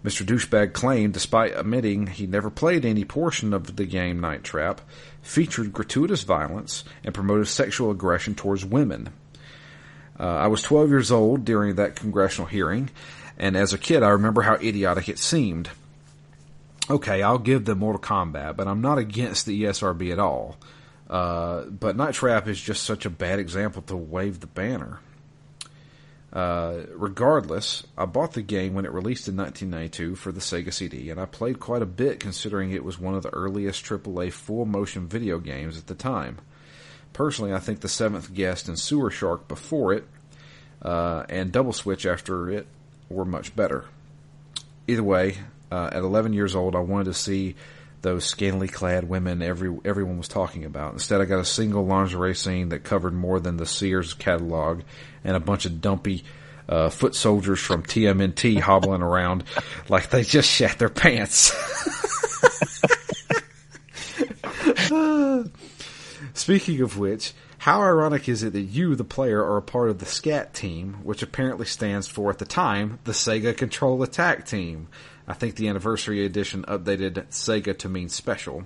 Mr. Douchebag claimed, despite admitting he never played any portion of the game Night Trap, featured gratuitous violence and promoted sexual aggression towards women. Uh, I was 12 years old during that congressional hearing, and as a kid, I remember how idiotic it seemed. Okay, I'll give them Mortal Kombat, but I'm not against the ESRB at all. Uh, but Night Trap is just such a bad example to wave the banner. Uh, regardless, I bought the game when it released in 1992 for the Sega CD, and I played quite a bit considering it was one of the earliest AAA full motion video games at the time. Personally, I think the Seventh Guest and Sewer Shark before it, uh, and Double Switch after it, were much better. Either way, uh, at 11 years old, I wanted to see those scantily clad women every everyone was talking about. Instead, I got a single lingerie scene that covered more than the Sears catalog, and a bunch of dumpy uh, foot soldiers from TMNT hobbling around like they just shat their pants. Speaking of which, how ironic is it that you, the player, are a part of the SCAT team, which apparently stands for, at the time, the Sega Control Attack Team? I think the anniversary edition updated Sega to mean special.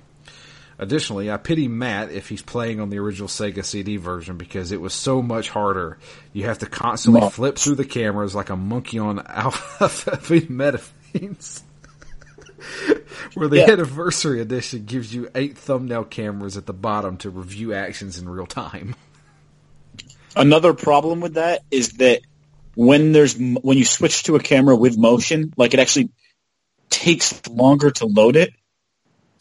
Additionally, I pity Matt if he's playing on the original Sega CD version because it was so much harder. You have to constantly No. flip through the cameras like a monkey on alpha amphetamines. Where the Yeah. anniversary edition gives you eight thumbnail cameras at the bottom to review actions in real time. Another problem with that is that when there's when you switch to a camera with motion, like it actually takes longer to load it.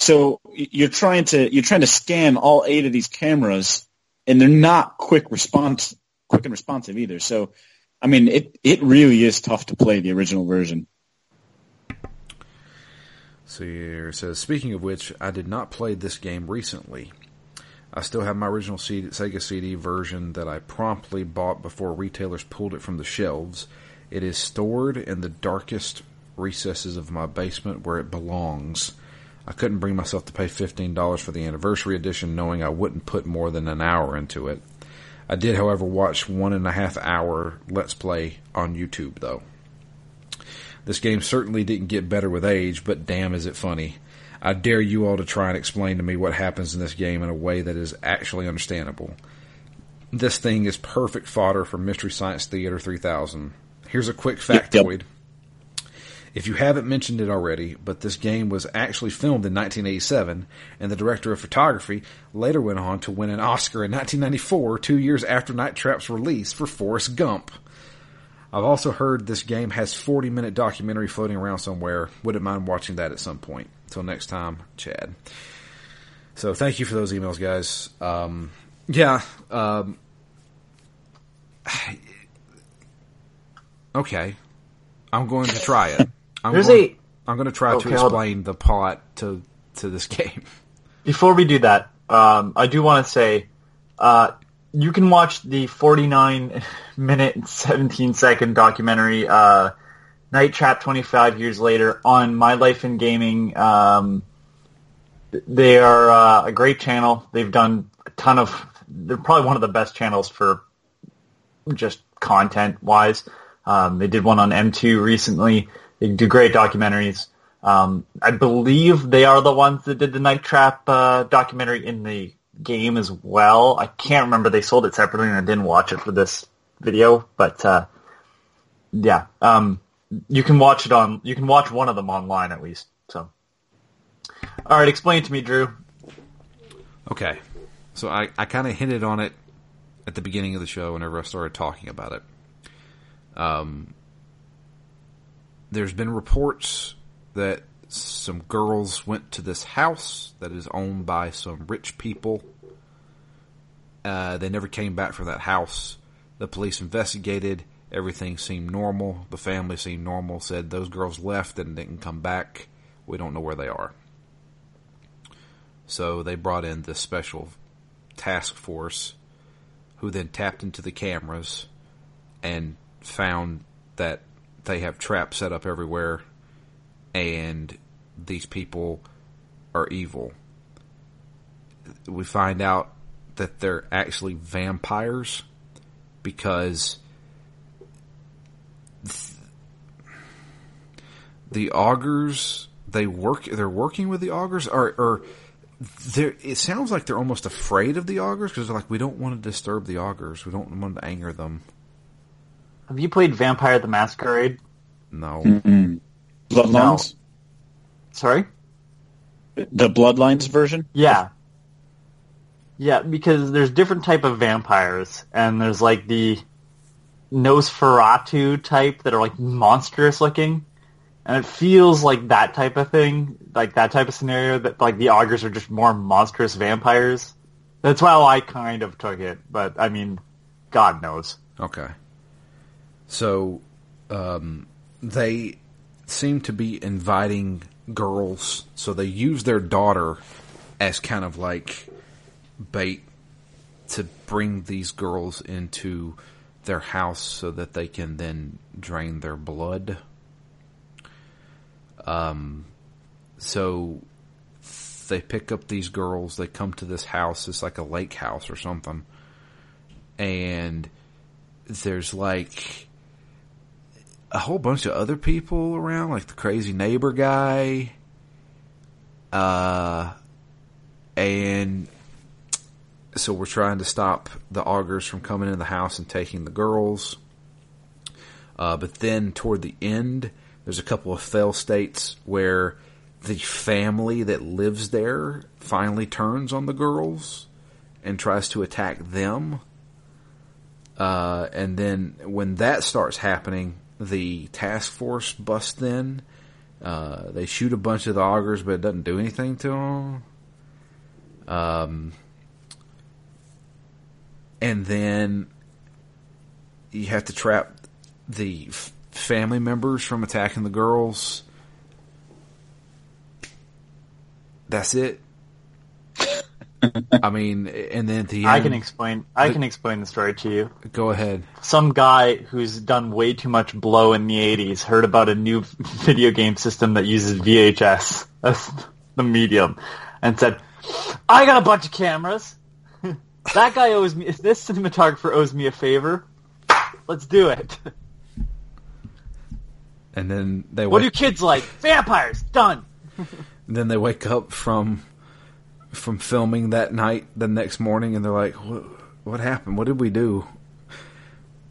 So you're trying to you're trying to scan all eight of these cameras, and they're not quick response quick and responsive either. So, I mean, it it really is tough to play the original version. So here says, speaking of which, I did not play this game recently. I still have my original CD, Sega CD version that I promptly bought before retailers pulled it from the shelves. It is stored in the darkest recesses of my basement where it belongs. I couldn't bring myself to pay $15 for the anniversary edition knowing I wouldn't put more than an hour into it. I did, however, watch one and a half hour Let's Play on YouTube, though. This game certainly didn't get better with age, but damn is it funny. I dare you all to try and explain to me what happens in this game in a way that is actually understandable. This thing is perfect fodder for Mystery Science Theater 3000. Here's a quick factoid. If you haven't mentioned it already, but this game was actually filmed in 1987, and the director of photography later went on to win an Oscar in 1994, two years after Night Trap's release for Forrest Gump. I've also heard this game has 40 minute documentary floating around somewhere. Wouldn't mind watching that at some point. Till next time, Chad. So thank you for those emails, guys. Um, yeah. Um, okay. I'm going to try it. I'm There's going, a I'm going to try Okay, to hold- explain the plot to to this game. Before we do that, um, I do want to say, uh, you can watch the 49 minute 17 second documentary, uh, Night Trap 25 years later on My Life in Gaming. Um, they are uh, a great channel. They've done a ton of, they're probably one of the best channels for just content wise. Um, they did one on M2 recently. They do great documentaries. Um, I believe they are the ones that did the Night Trap uh, documentary in the game as well. I can't remember. They sold it separately, and I didn't watch it for this video. But uh, yeah, um, you can watch it on. You can watch one of them online at least. So, all right, explain it to me, Drew. Okay. So I, I kind of hinted on it at the beginning of the show whenever I started talking about it. Um, there's been reports that some girls went to this house that is owned by some rich people. Uh, they never came back from that house. The police investigated. Everything seemed normal. The family seemed normal. Said those girls left and didn't come back. We don't know where they are. So they brought in this special task force who then tapped into the cameras and found that they have traps set up everywhere and these people are evil. We find out that they're actually vampires because the augers they work they're working with the augers or or it sounds like they're almost afraid of the augers because they're like we don't want to disturb the augers we don't want to anger them Have you played Vampire the Masquerade? no Bloodlines, Sorry? the Bloodlines version. Yeah. Yeah, because there's different type of vampires, and there's like the Nosferatu type that are like monstrous looking, and it feels like that type of thing, like that type of scenario that like the augers are just more monstrous vampires. That's how I kind of took it, but I mean, God knows. Okay. So, um, they seem to be inviting girls, so they use their daughter as kind of like bait to bring these girls into their house so that they can then drain their blood. Um, so they pick up these girls, they come to this house, it's like a lake house or something, and there's like a whole bunch of other people around, like the crazy neighbor guy, uh, and so we're trying to stop the augers from coming in the house and taking the girls. Uh, but then toward the end, there's a couple of fail states where the family that lives there finally turns on the girls and tries to attack them. Uh, and then when that starts happening, the task force busts in. Uh, they shoot a bunch of the augers, but it doesn't do anything to them. Um, and then you have to trap the f- family members from attacking the girls. That's it. I mean, and then at the end, I can explain. I can explain the story to you. go ahead. Some guy who's done way too much blow in the '80s heard about a new video game system that uses VHS as the medium, and said, "I got a bunch of cameras. that guy owes me. If this cinematographer owes me a favor, let's do it." And then they What do kids like? Vampires. Done. then they wake up from from filming that night the next morning, and they're like, "What, what happened? What did we do?"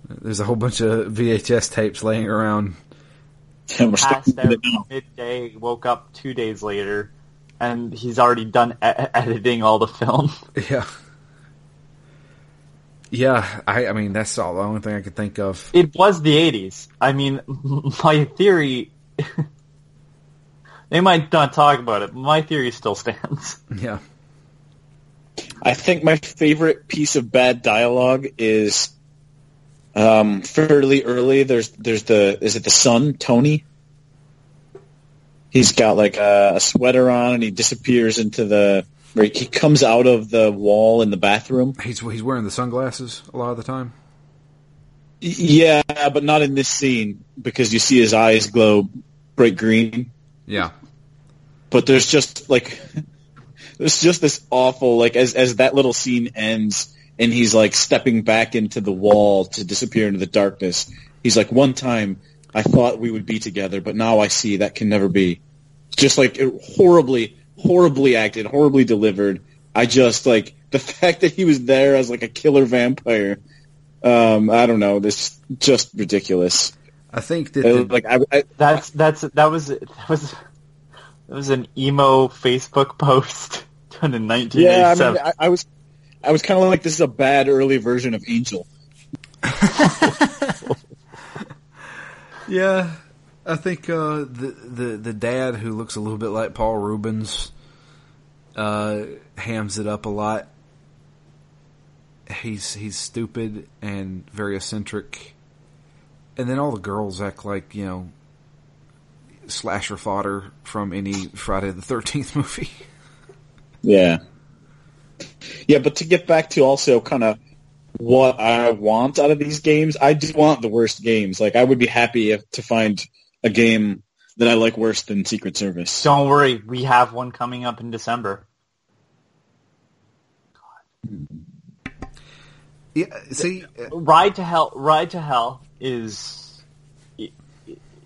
There's a whole bunch of VHS tapes laying around. And we're Passed out it midday. Woke up two days later, and he's already done e- editing all the film. Yeah. Yeah, I, I mean that's all the only thing I could think of. It was the 80s. I mean, my theory. they might not talk about it. but My theory still stands. Yeah, I think my favorite piece of bad dialogue is um, fairly early. There's there's the is it the son Tony? He's got like a, a sweater on and he disappears into the. He comes out of the wall in the bathroom. he's he's wearing the sunglasses a lot of the time. Yeah, but not in this scene because you see his eyes glow bright green. Yeah, but there's just like there's just this awful like as as that little scene ends and he's like stepping back into the wall to disappear into the darkness he's like one time i thought we would be together but now i see that can never be. Just like horribly horribly acted horribly delivered. I just like the fact that he was there as like a killer vampire um i don't know this just ridiculous. I think that Uh, the, like I, I That's that's that was that was that was an emo Facebook post done in Yeah, I 1987. mean, I, I was, I was kind of like, this is a bad early version of Angel. yeah, I think uh, the the the dad who looks a little bit like Paul Reubens uh, hams it up a lot. He's he's stupid and very eccentric, and then all the girls act like you know slasher fodder from any Friday the Thirteenth movie. Yeah, yeah, but to get back to also kind of what I want out of these games, I do want the worst games. Like, I would be happy if, to find a game that I like worse than Secret Service. Don't worry, we have one coming up in December. Yeah, see, uh, Ride to Hell. Ride to Hell is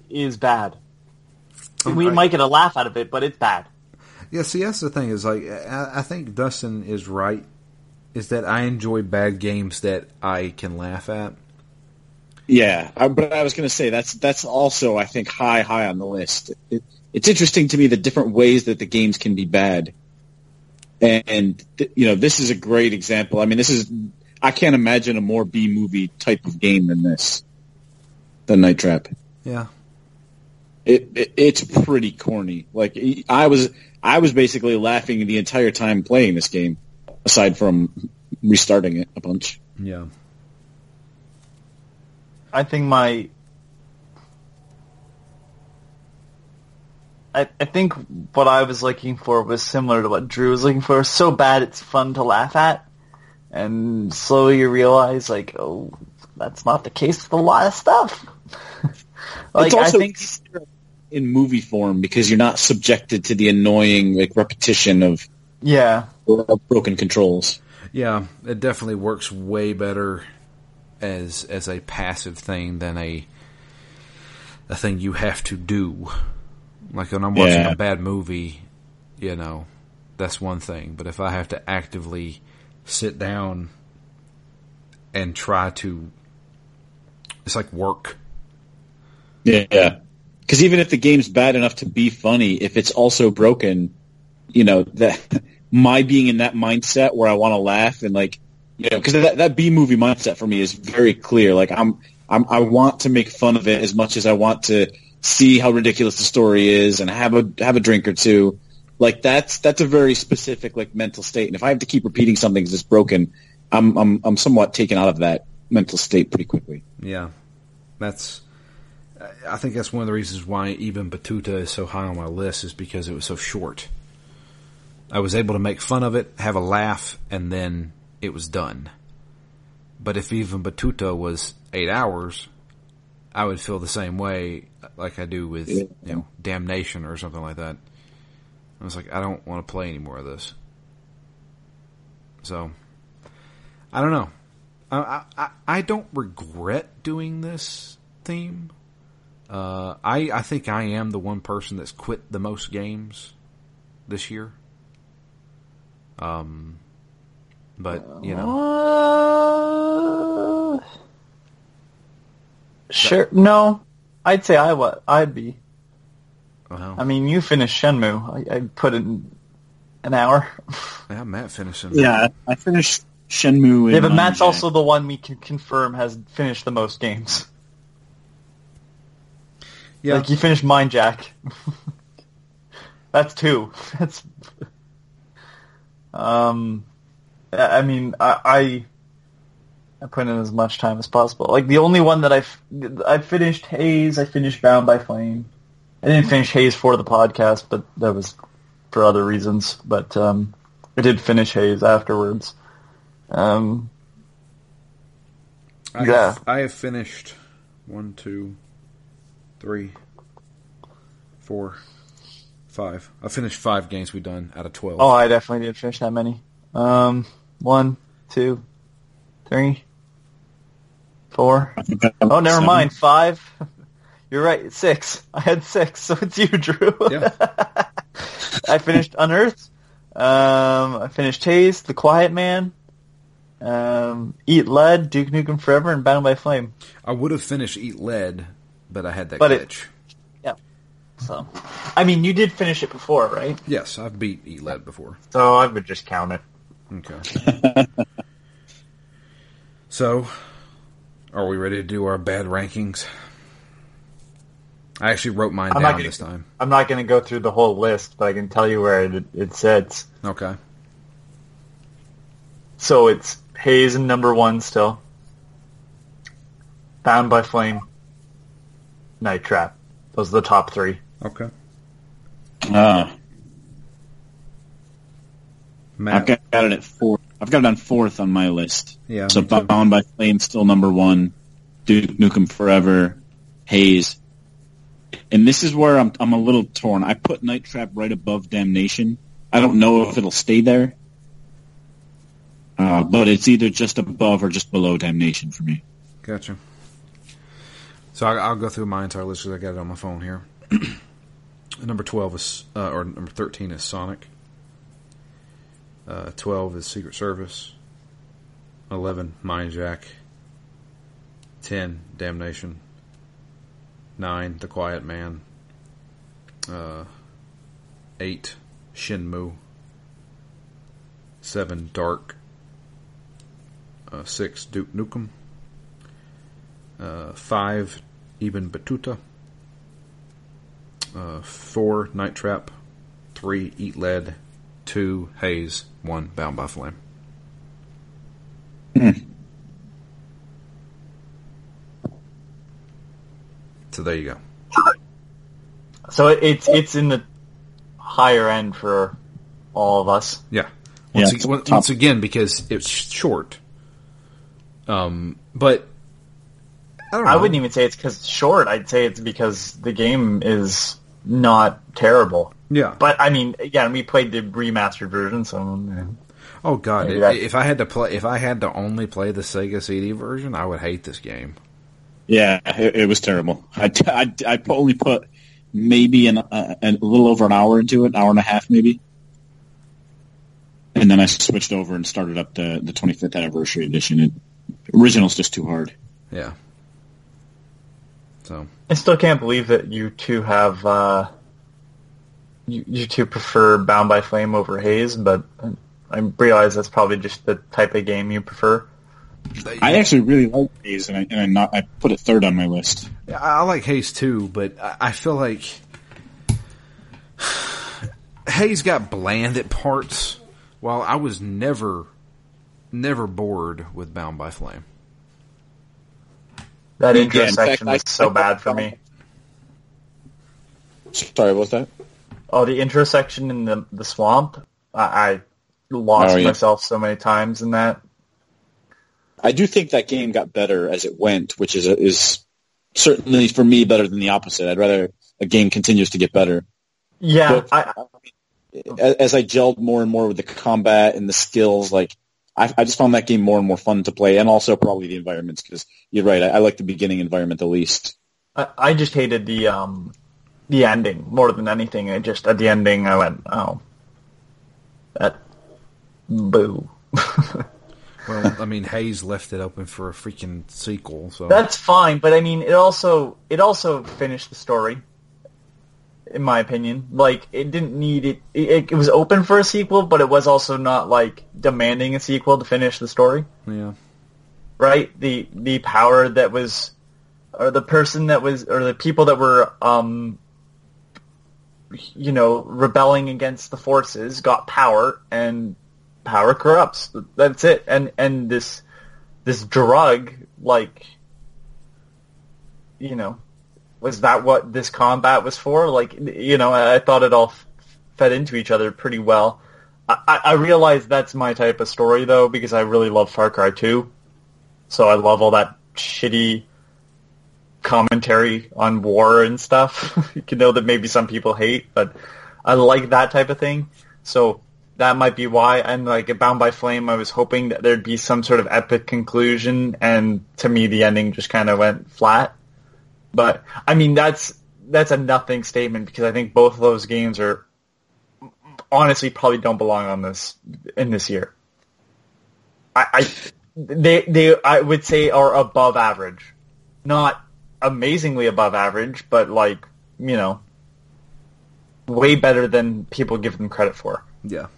is bad. We might get a laugh out of it, but it's bad. Yeah, see, that's the thing is like I, I think Dustin is right. Is that I enjoy bad games that I can laugh at. Yeah, I, but I was going to say that's that's also I think high high on the list. It, it's interesting to me the different ways that the games can be bad, and th- you know this is a great example. I mean, this is I can't imagine a more B movie type of game than this, than Night Trap. Yeah, It, it it's pretty corny. Like I was I was basically laughing the entire time playing this game, aside from restarting it a bunch. yeah, I think my I, I think what I was looking for was similar to what Drew was looking for. So bad it's fun to laugh at, and slowly you realize like, oh, that's not the case with a lot of stuff. like it's I think, easier in movie form because you're not subjected to the annoying like repetition of yeah, broken controls. yeah. It definitely works way better as as a passive thing than a a thing you have to do. Like when I'm watching Yeah. a bad movie, you know, that's one thing. But if I have to actively sit down and try to, it's like work. Yeah, because even if the game's bad enough to be funny, if it's also broken, you know that my being in that mindset where I want to laugh and like you know because that that B movie mindset for me is very clear. Like I'm I'm I want to make fun of it as much as I want to see how ridiculous the story is and have a have a drink or two. Like that's that's a very specific like mental state. And if I have to keep repeating something that's broken, I'm I'm I'm somewhat taken out of that mental state pretty quickly. Yeah, that's. I think that's one of the reasons why Ibn Battuta is so high on my list is because it was so short. I was able to make fun of it, have a laugh, and then it was done. But if Ibn Battuta was eight hours, I would feel the same way like I do with, you know, Damnation or something like that. I was like, I don't want to play any more of this. So, I don't know. I, I, I don't regret doing this theme. Uh, I, I think I am the one person that's quit the most games this year. Um, but you know, Uh, sure. No, I'd say I would. I'd be. well, I mean, you finished Shenmue. I, I put in an hour. yeah, Matt finishing. Yeah, I finished Shenmue. yeah, in but Matt's also the one we can confirm has finished the most games. Yeah. Like you finished Mind Jack. That's two. That's. Um, I I mean, I, I I put in as much time as possible. Like the only one that I've I finished Haze. I finished Bound by Flame. I didn't finish Haze for the podcast, but that was for other reasons. But um, I did finish Haze afterwards. Um, I yeah. Have, I have finished one, two, three, four, five. I finished five games we've done out of twelve. oh, I definitely didn't finish that many. Um, one, two, three, four. I think I- Oh, never seven. mind. Five. You're right. Six. I had six, so it's you, Drew. Yeah. I finished Unearthed. Um, I finished Haze, The Quiet Man, um, Eat Lead, Duke Nukem Forever, and Bound by Flame. I would have finished Eat Lead, but I had that But it- glitch. So, I mean, you did finish it before, right? Yes, I've beat Eat Lead before. So I would just count it. Okay. so, are we ready to do our bad rankings? I actually wrote mine I'm down gonna- this time. I'm not going to go through the whole list, but I can tell you where it, it sits. Okay. So it's Haze in number one still. Bound by Flame. Night Trap. Those are the top three. Okay. Ah, Matt. I've got it at four. I've got it on fourth on my list. Yeah. So me. Bound by Flame still number one. Duke Nukem Forever, Haze, and this is where I'm I'm a little torn. I put Night Trap right above Damnation. I don't know if it'll stay there, uh, but it's either just above or just below Damnation for me. Gotcha. So I, I'll go through my entire list because I got it on my phone here. number twelve is, uh, or number thirteen is Sonic. Uh, Twelve is Secret Service. Eleven, Mind Jack. Ten, Damnation. Nine, The Quiet Man. Uh, eight, Shenmue. Seven, Dark. Uh, six, Duke Nukem. Uh, five, Ibn Battuta. Uh, four, Night Trap. Three, Eat Lead. Two, Haze. One, Bound by Flame. So there you go. So it's it's in the higher end for all of us. Yeah. Once, Yeah, ag- once, top. once again, because it's short. Um, but I don't know. I wouldn't even say it's because it's short. I'd say it's because the game is not terrible. Yeah. But I mean, again, we played the remastered version, so Oh god, Maybe i- that- if I had to play, if I had to only play the Sega CD version, I would hate this game. Yeah, it, it was terrible. I, I, I only put maybe an, uh, a little over an hour into it, an hour and a half maybe. And then I switched over and started up the, the 25th anniversary edition. It, original's just too hard. Yeah. So I still can't believe that you two have uh, you, you two prefer Bound by Flame over Haze, but I realize that's probably just the type of game you prefer. I actually really like Haze, and I, and I, not, I put it third on my list. Yeah, I I like Haze too, but I I feel like Haze got bland at parts, while I was never, never bored with Bound by Flame. That intro fact, section I- was so bad for me. Sorry, what's that? Oh, the intro section in the the swamp. I, I lost Oh, yeah. myself so many times in that. I do think that game got better as it went, which is is certainly for me better than the opposite. I'd rather a game continues to get better. Yeah, But- I, As, as I gelled more and more with the combat and the skills, like I, I just found that game more and more fun to play, and also probably the environments because you're right. I, I like the beginning environment the least. I, I just hated the um the ending more than anything. I just at the ending I went, oh, that boo. Well, I mean, Haze left it open for a freaking sequel, so That's fine, but I mean, it also it also finished the story. In my opinion, like it didn't need it, it. It was open for a sequel, but it was also not like demanding a sequel to finish the story. yeah. right? The the power that was, or the person that was, or the people that were, um, you know, rebelling against the forces got power, and power corrupts. That's it. And and this this drug, like, you know, was that what this combat was for? Like, you know, I, thought it all f- fed into each other pretty well. I, I realize that's my type of story though, because I really love Far Cry 2. So I love all that shitty commentary on war and stuff. you know that maybe some people hate, but I like that type of thing. So that might be why. And like Bound by Flame, I was hoping that there'd be some sort of epic conclusion, and to me, the ending just kind of went flat. But I mean, that's that's a nothing statement because I think both of those games are honestly probably don't belong on this in this year. I, I they they I would say are above average, not amazingly above average, but like you know, way better than people give them credit for. Yeah.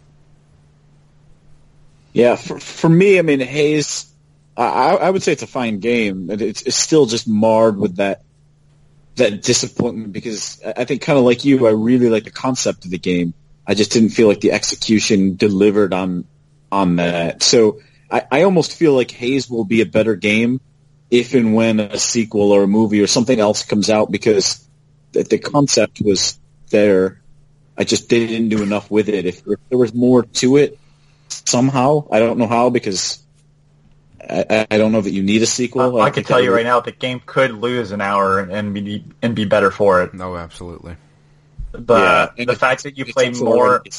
Yeah, for for me, I mean, Haze, I, I would say it's a fine game, but it's, it's still just marred with that that disappointment because I think kind of like you, I really like the concept of the game. I just didn't feel like the execution delivered on on that. So I, I almost feel like Haze will be a better game if and when a sequel or a movie or something else comes out because the, the concept was there. I just didn't do enough with it. If, if there was more to it, somehow. I don't know how because I, I don't know that you need a sequel. I, I can tell you right now, the game could lose an hour and be and be better for it. No, absolutely. But Yeah, and the it- fact that you it's play more already-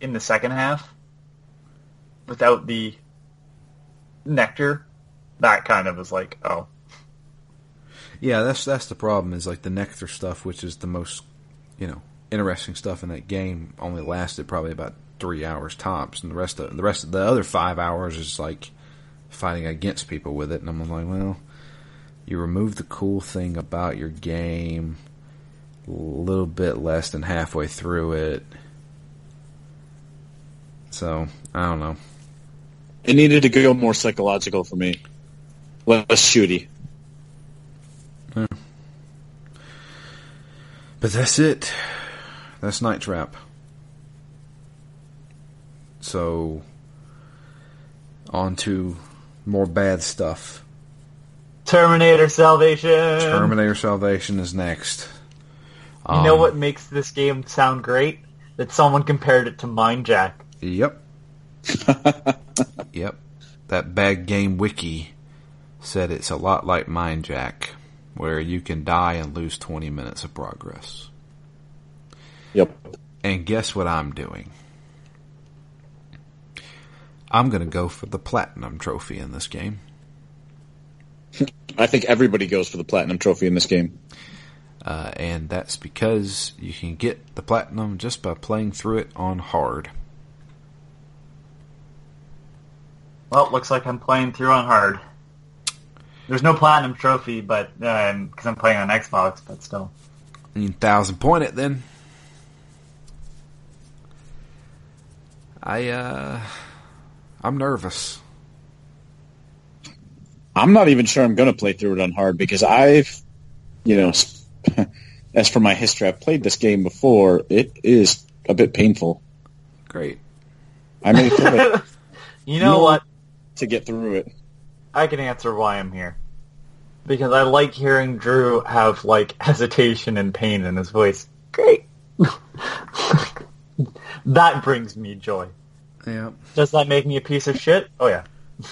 in the second half without the nectar, that kind of is like, oh, Yeah, that's that's the problem. Is like the nectar stuff, which is the most, you know, interesting stuff in that game, only lasted probably about three hours tops, and the rest of the rest of the other five hours is like fighting against people with it. And I'm like, well, you remove the cool thing about your game a little bit less than halfway through it. So I don't know. It needed to go more psychological for me, less shooty. But that's it. That's Night Trap. So, on to more bad stuff. Terminator Salvation. Terminator Salvation is next. You know Um, what makes this game sound great? That someone compared it to Mind Jack. Yep. yep. That bad game wiki said it's a lot like Mind Jack, where you can die and lose 20 minutes of progress. Yep. And guess what I'm doing? I'm going to go for the platinum trophy in this game. I think everybody goes for the platinum trophy in this game. Uh, and that's because you can get the platinum just by playing through it on hard. Well, looks like I'm playing through on hard. There's no platinum trophy, but because I'm playing on Xbox, but still. You can thousand point it then. I, uh, I'm nervous. I'm not even sure I'm going to play through it on hard because I've, you know, as for my history, I've played this game before. It is a bit painful. Great. I may throw it You know No. what? to get through it. I can answer why I'm here. Because I like hearing Drew have like hesitation and pain in his voice. Great. that brings me joy. Yeah. Does that make me a piece of shit? Oh yeah.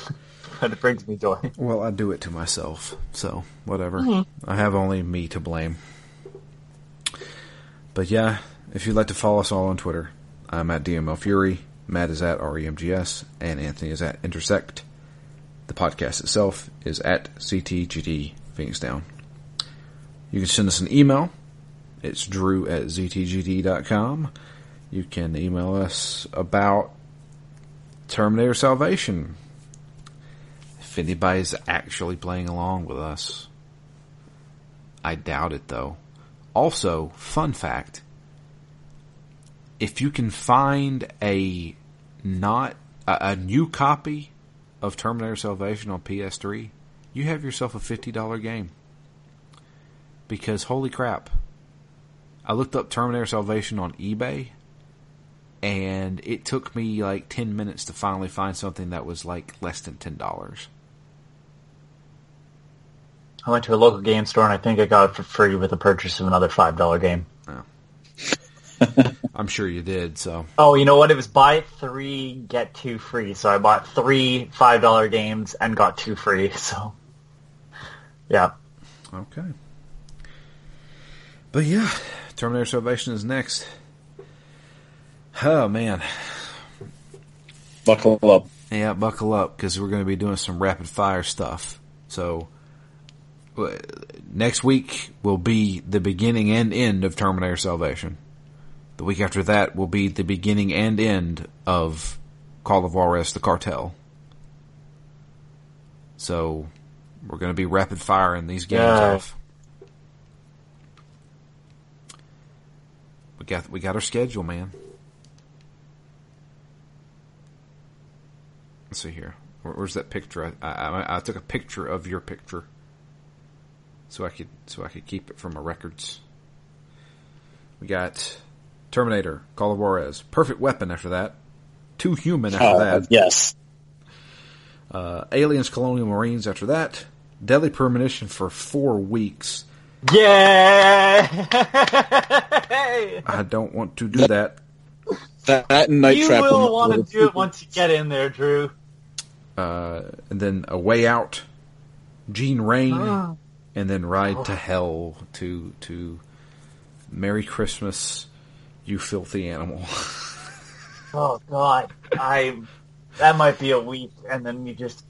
but it brings me joy. Well, I do it to myself, so whatever. Mm-hmm. I have only me to blame. But yeah, if you'd like to follow us all on Twitter, I'm at DML Fury, Matt is at REMGS, and Anthony is at Intersect. The podcast itself is at ZTGD Phoenix Down. You can send us an email. It's drew at ztgd.com. You can email us about Terminator Salvation. If anybody's actually playing along with us. I doubt it though. Also, fun fact. If you can find a not a, a new copy of Terminator Salvation on PS3, you have yourself a $50 game. Because holy crap. I looked up Terminator Salvation on eBay and it took me like 10 minutes to finally find something that was like less than $10. I went to a local game store and I think I got it for free with the purchase of another five dollar game. Oh. I'm sure you did, so Oh, you know what? It was buy three, get two free. So I bought three five dollar games and got two free. So, yeah. okay. But yeah, Terminator Salvation is next. Oh man, Buckle up. yeah, buckle up because we're going to be doing some rapid fire stuff. So uh, next week will be the beginning and end of Terminator Salvation. The week after that will be the beginning and end of Call of Juarez: The Cartel. So we're going to be rapid firing these games Yeah. off. We got we got our schedule, man. Let's see here. Where, where's that picture? I, I, I took a picture of your picture, so I could so I could keep it for my records. We got Terminator, Call of Juarez, Perfect Weapon. After that, Too Human. After Uh, that, yes. uh, Aliens, Colonial Marines. After that, Deadly Premonition for four weeks. Yeah. I don't want to do that. That, that and Night you Trap. will want to do it once you get in there, Drew. Uh, and then A Way Out, Gene Rain, Ah. and then Ride to Hell to to Merry Christmas, you filthy animal. Oh God, I that might be a week, and then you just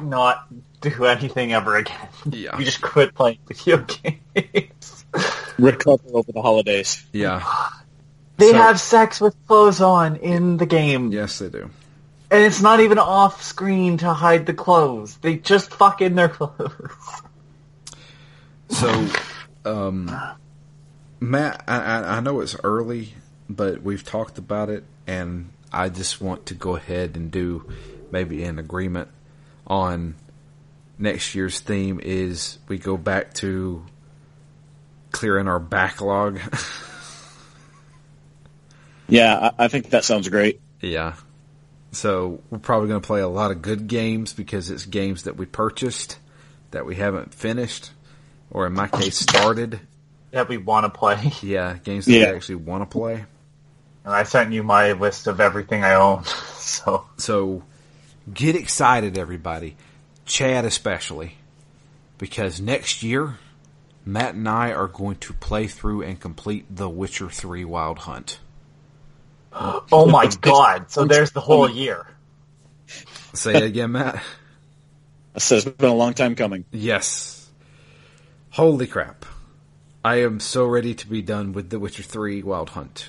not do anything ever again. Yeah. you just quit playing video games. recover over the holidays. yeah, They So- have sex with clothes on in the game, yes they do. And it's not even off screen to hide the clothes. They just fuck in their clothes. So, um, Matt, I, I, I know it's early, but we've talked about it, and I just want to go ahead and do maybe an agreement on next year's theme is we go back to clearing our backlog. Yeah, I, I think that sounds great. yeah. So we're probably going to play a lot of good games because it's games that we purchased that we haven't finished, or in my case, started. that we want to play. Yeah, games that Yeah. we actually want to play. And I sent you my list of everything I own. So So get excited, everybody. Chad especially. Because next year, Matt and I are going to play through and complete The Witcher 3 Wild Hunt. Oh my god! So there's the whole year. Say it again, Matt. I said it's been a long time coming. Yes. Holy crap. I am so ready to be done with The Witcher 3 Wild Hunt.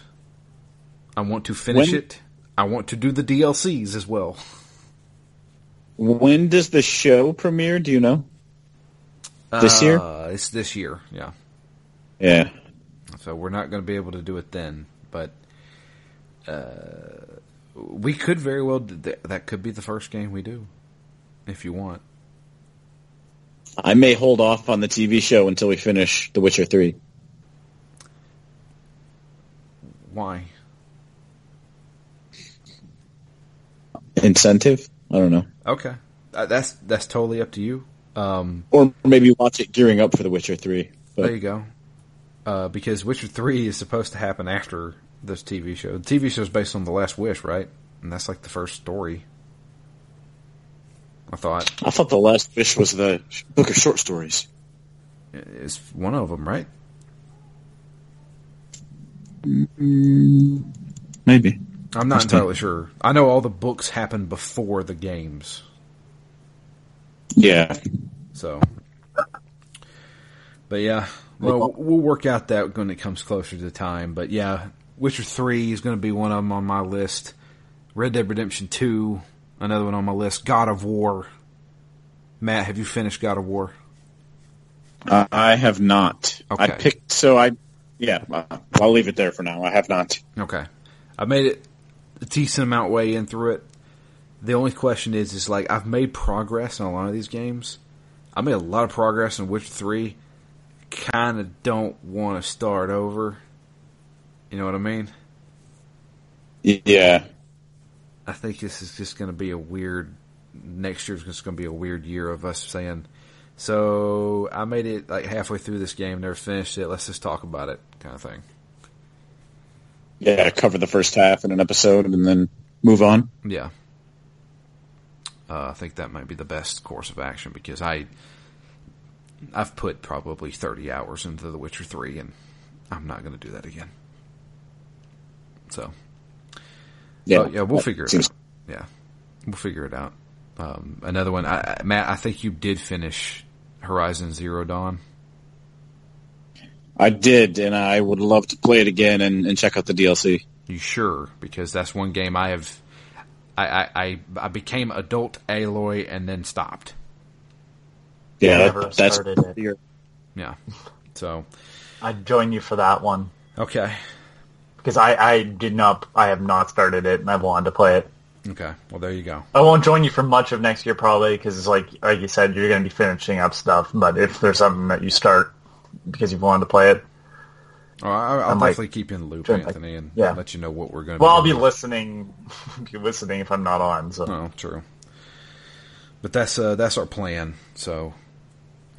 I want to finish When- it. I want to do the DLCs as well. When does the show premiere? Do you know? This year? Uh, it's this year, yeah. Yeah. So we're not going to be able to do it then, but uh, we could very well. Th- that could be the first game we do, if you want. I may hold off on the TV show until we finish The Witcher 3. Why? Incentive? I don't know. Okay, uh, that's that's totally up to you. Um, Or maybe watch it gearing up for The Witcher 3. there you go. uh, because Witcher Three is supposed to happen after this TV show. The TV show is based on The Last Wish, right? And that's like the first story. I thought I thought the last wish was the book of short stories. it's one of them, right? Mm, maybe. I'm not Must be. entirely sure. I know all the books happen before the games, Yeah. so. But yeah, well, we'll work out that when it comes closer to time. But yeah, Witcher Three is going to be one of them on my list. Red Dead Redemption Two, another one on my list. God of War. Matt, have you finished God of War? Uh, I have not. I picked. So I. Yeah. I'll leave it there for now. I have not. Okay. I made it a decent amount way in through it. The only question is, is like, I've made progress in a lot of these games. I made a lot of progress in Witcher 3. Kind of don't want to start over. You know what I mean? Yeah. I think this is just going to be a weird, next year's just going to be a weird year of us saying, so I made it like halfway through this game, never finished it, let's just talk about it, kind of thing. Yeah. Cover the first half in an episode and then move on. Yeah. Uh, I think that might be the best course of action because I, I've put probably 30 hours into The Witcher 3 and I'm not going to do that again. So, Yeah. oh, yeah, we'll That figure it seems- out. Yeah. We'll figure it out. Um, another one, I, I- Matt, I think you did finish Horizon Zero Dawn. I did, and I would love to play it again and, and check out the DLC. You sure? Because that's one game I have, I, I, I, I became adult Aloy and then stopped. Yeah, that, that's started it. Yeah. So, I'd join you for that one okay. Because I, I did not. I have not started it, and I've wanted to play it. Okay. Well, there you go. I won't join you for much of next year probably because it's like like you said you're going to be finishing up stuff. But if there's something that you start because you've wanted to play it, Oh, I'll I might definitely keep you in the loop, Anthony, and yeah. let you know what we're going to. well, I'll be listening, be listening if I'm not on. So Oh, true. But that's uh, that's our plan. So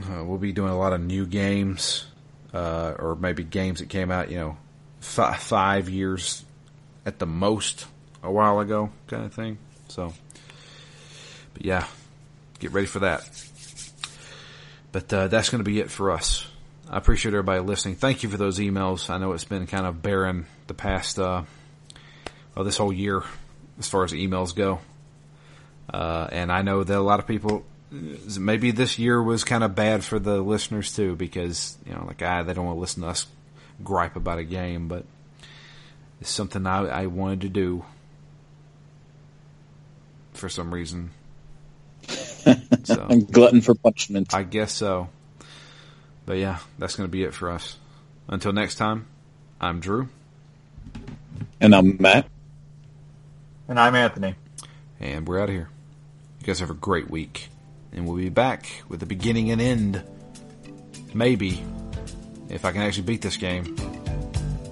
uh, we'll be doing a lot of new games, uh, or maybe games that came out, you know, fi- five years at the most a while ago, kind of thing. So, but yeah, get ready for that. But uh, that's going to be it for us. I appreciate everybody listening. Thank you for those emails. I know it's been kind of barren the past, uh, well, this whole year as far as emails go. Uh, and I know that a lot of people, maybe this year was kind of bad for the listeners too, because, you know, like, ah, they don't want to listen to us gripe about a game, but it's something I, I wanted to do for some reason. so. I'm glutton for punishment. I guess so. But yeah, that's going to be it for us. Until next time, I'm Drew, and I'm Matt. and I'm Anthony. and we're out of here. You guys have a great week, and we'll be back with the beginning and end. Maybe, if I can actually beat this game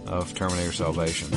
of Terminator Salvation.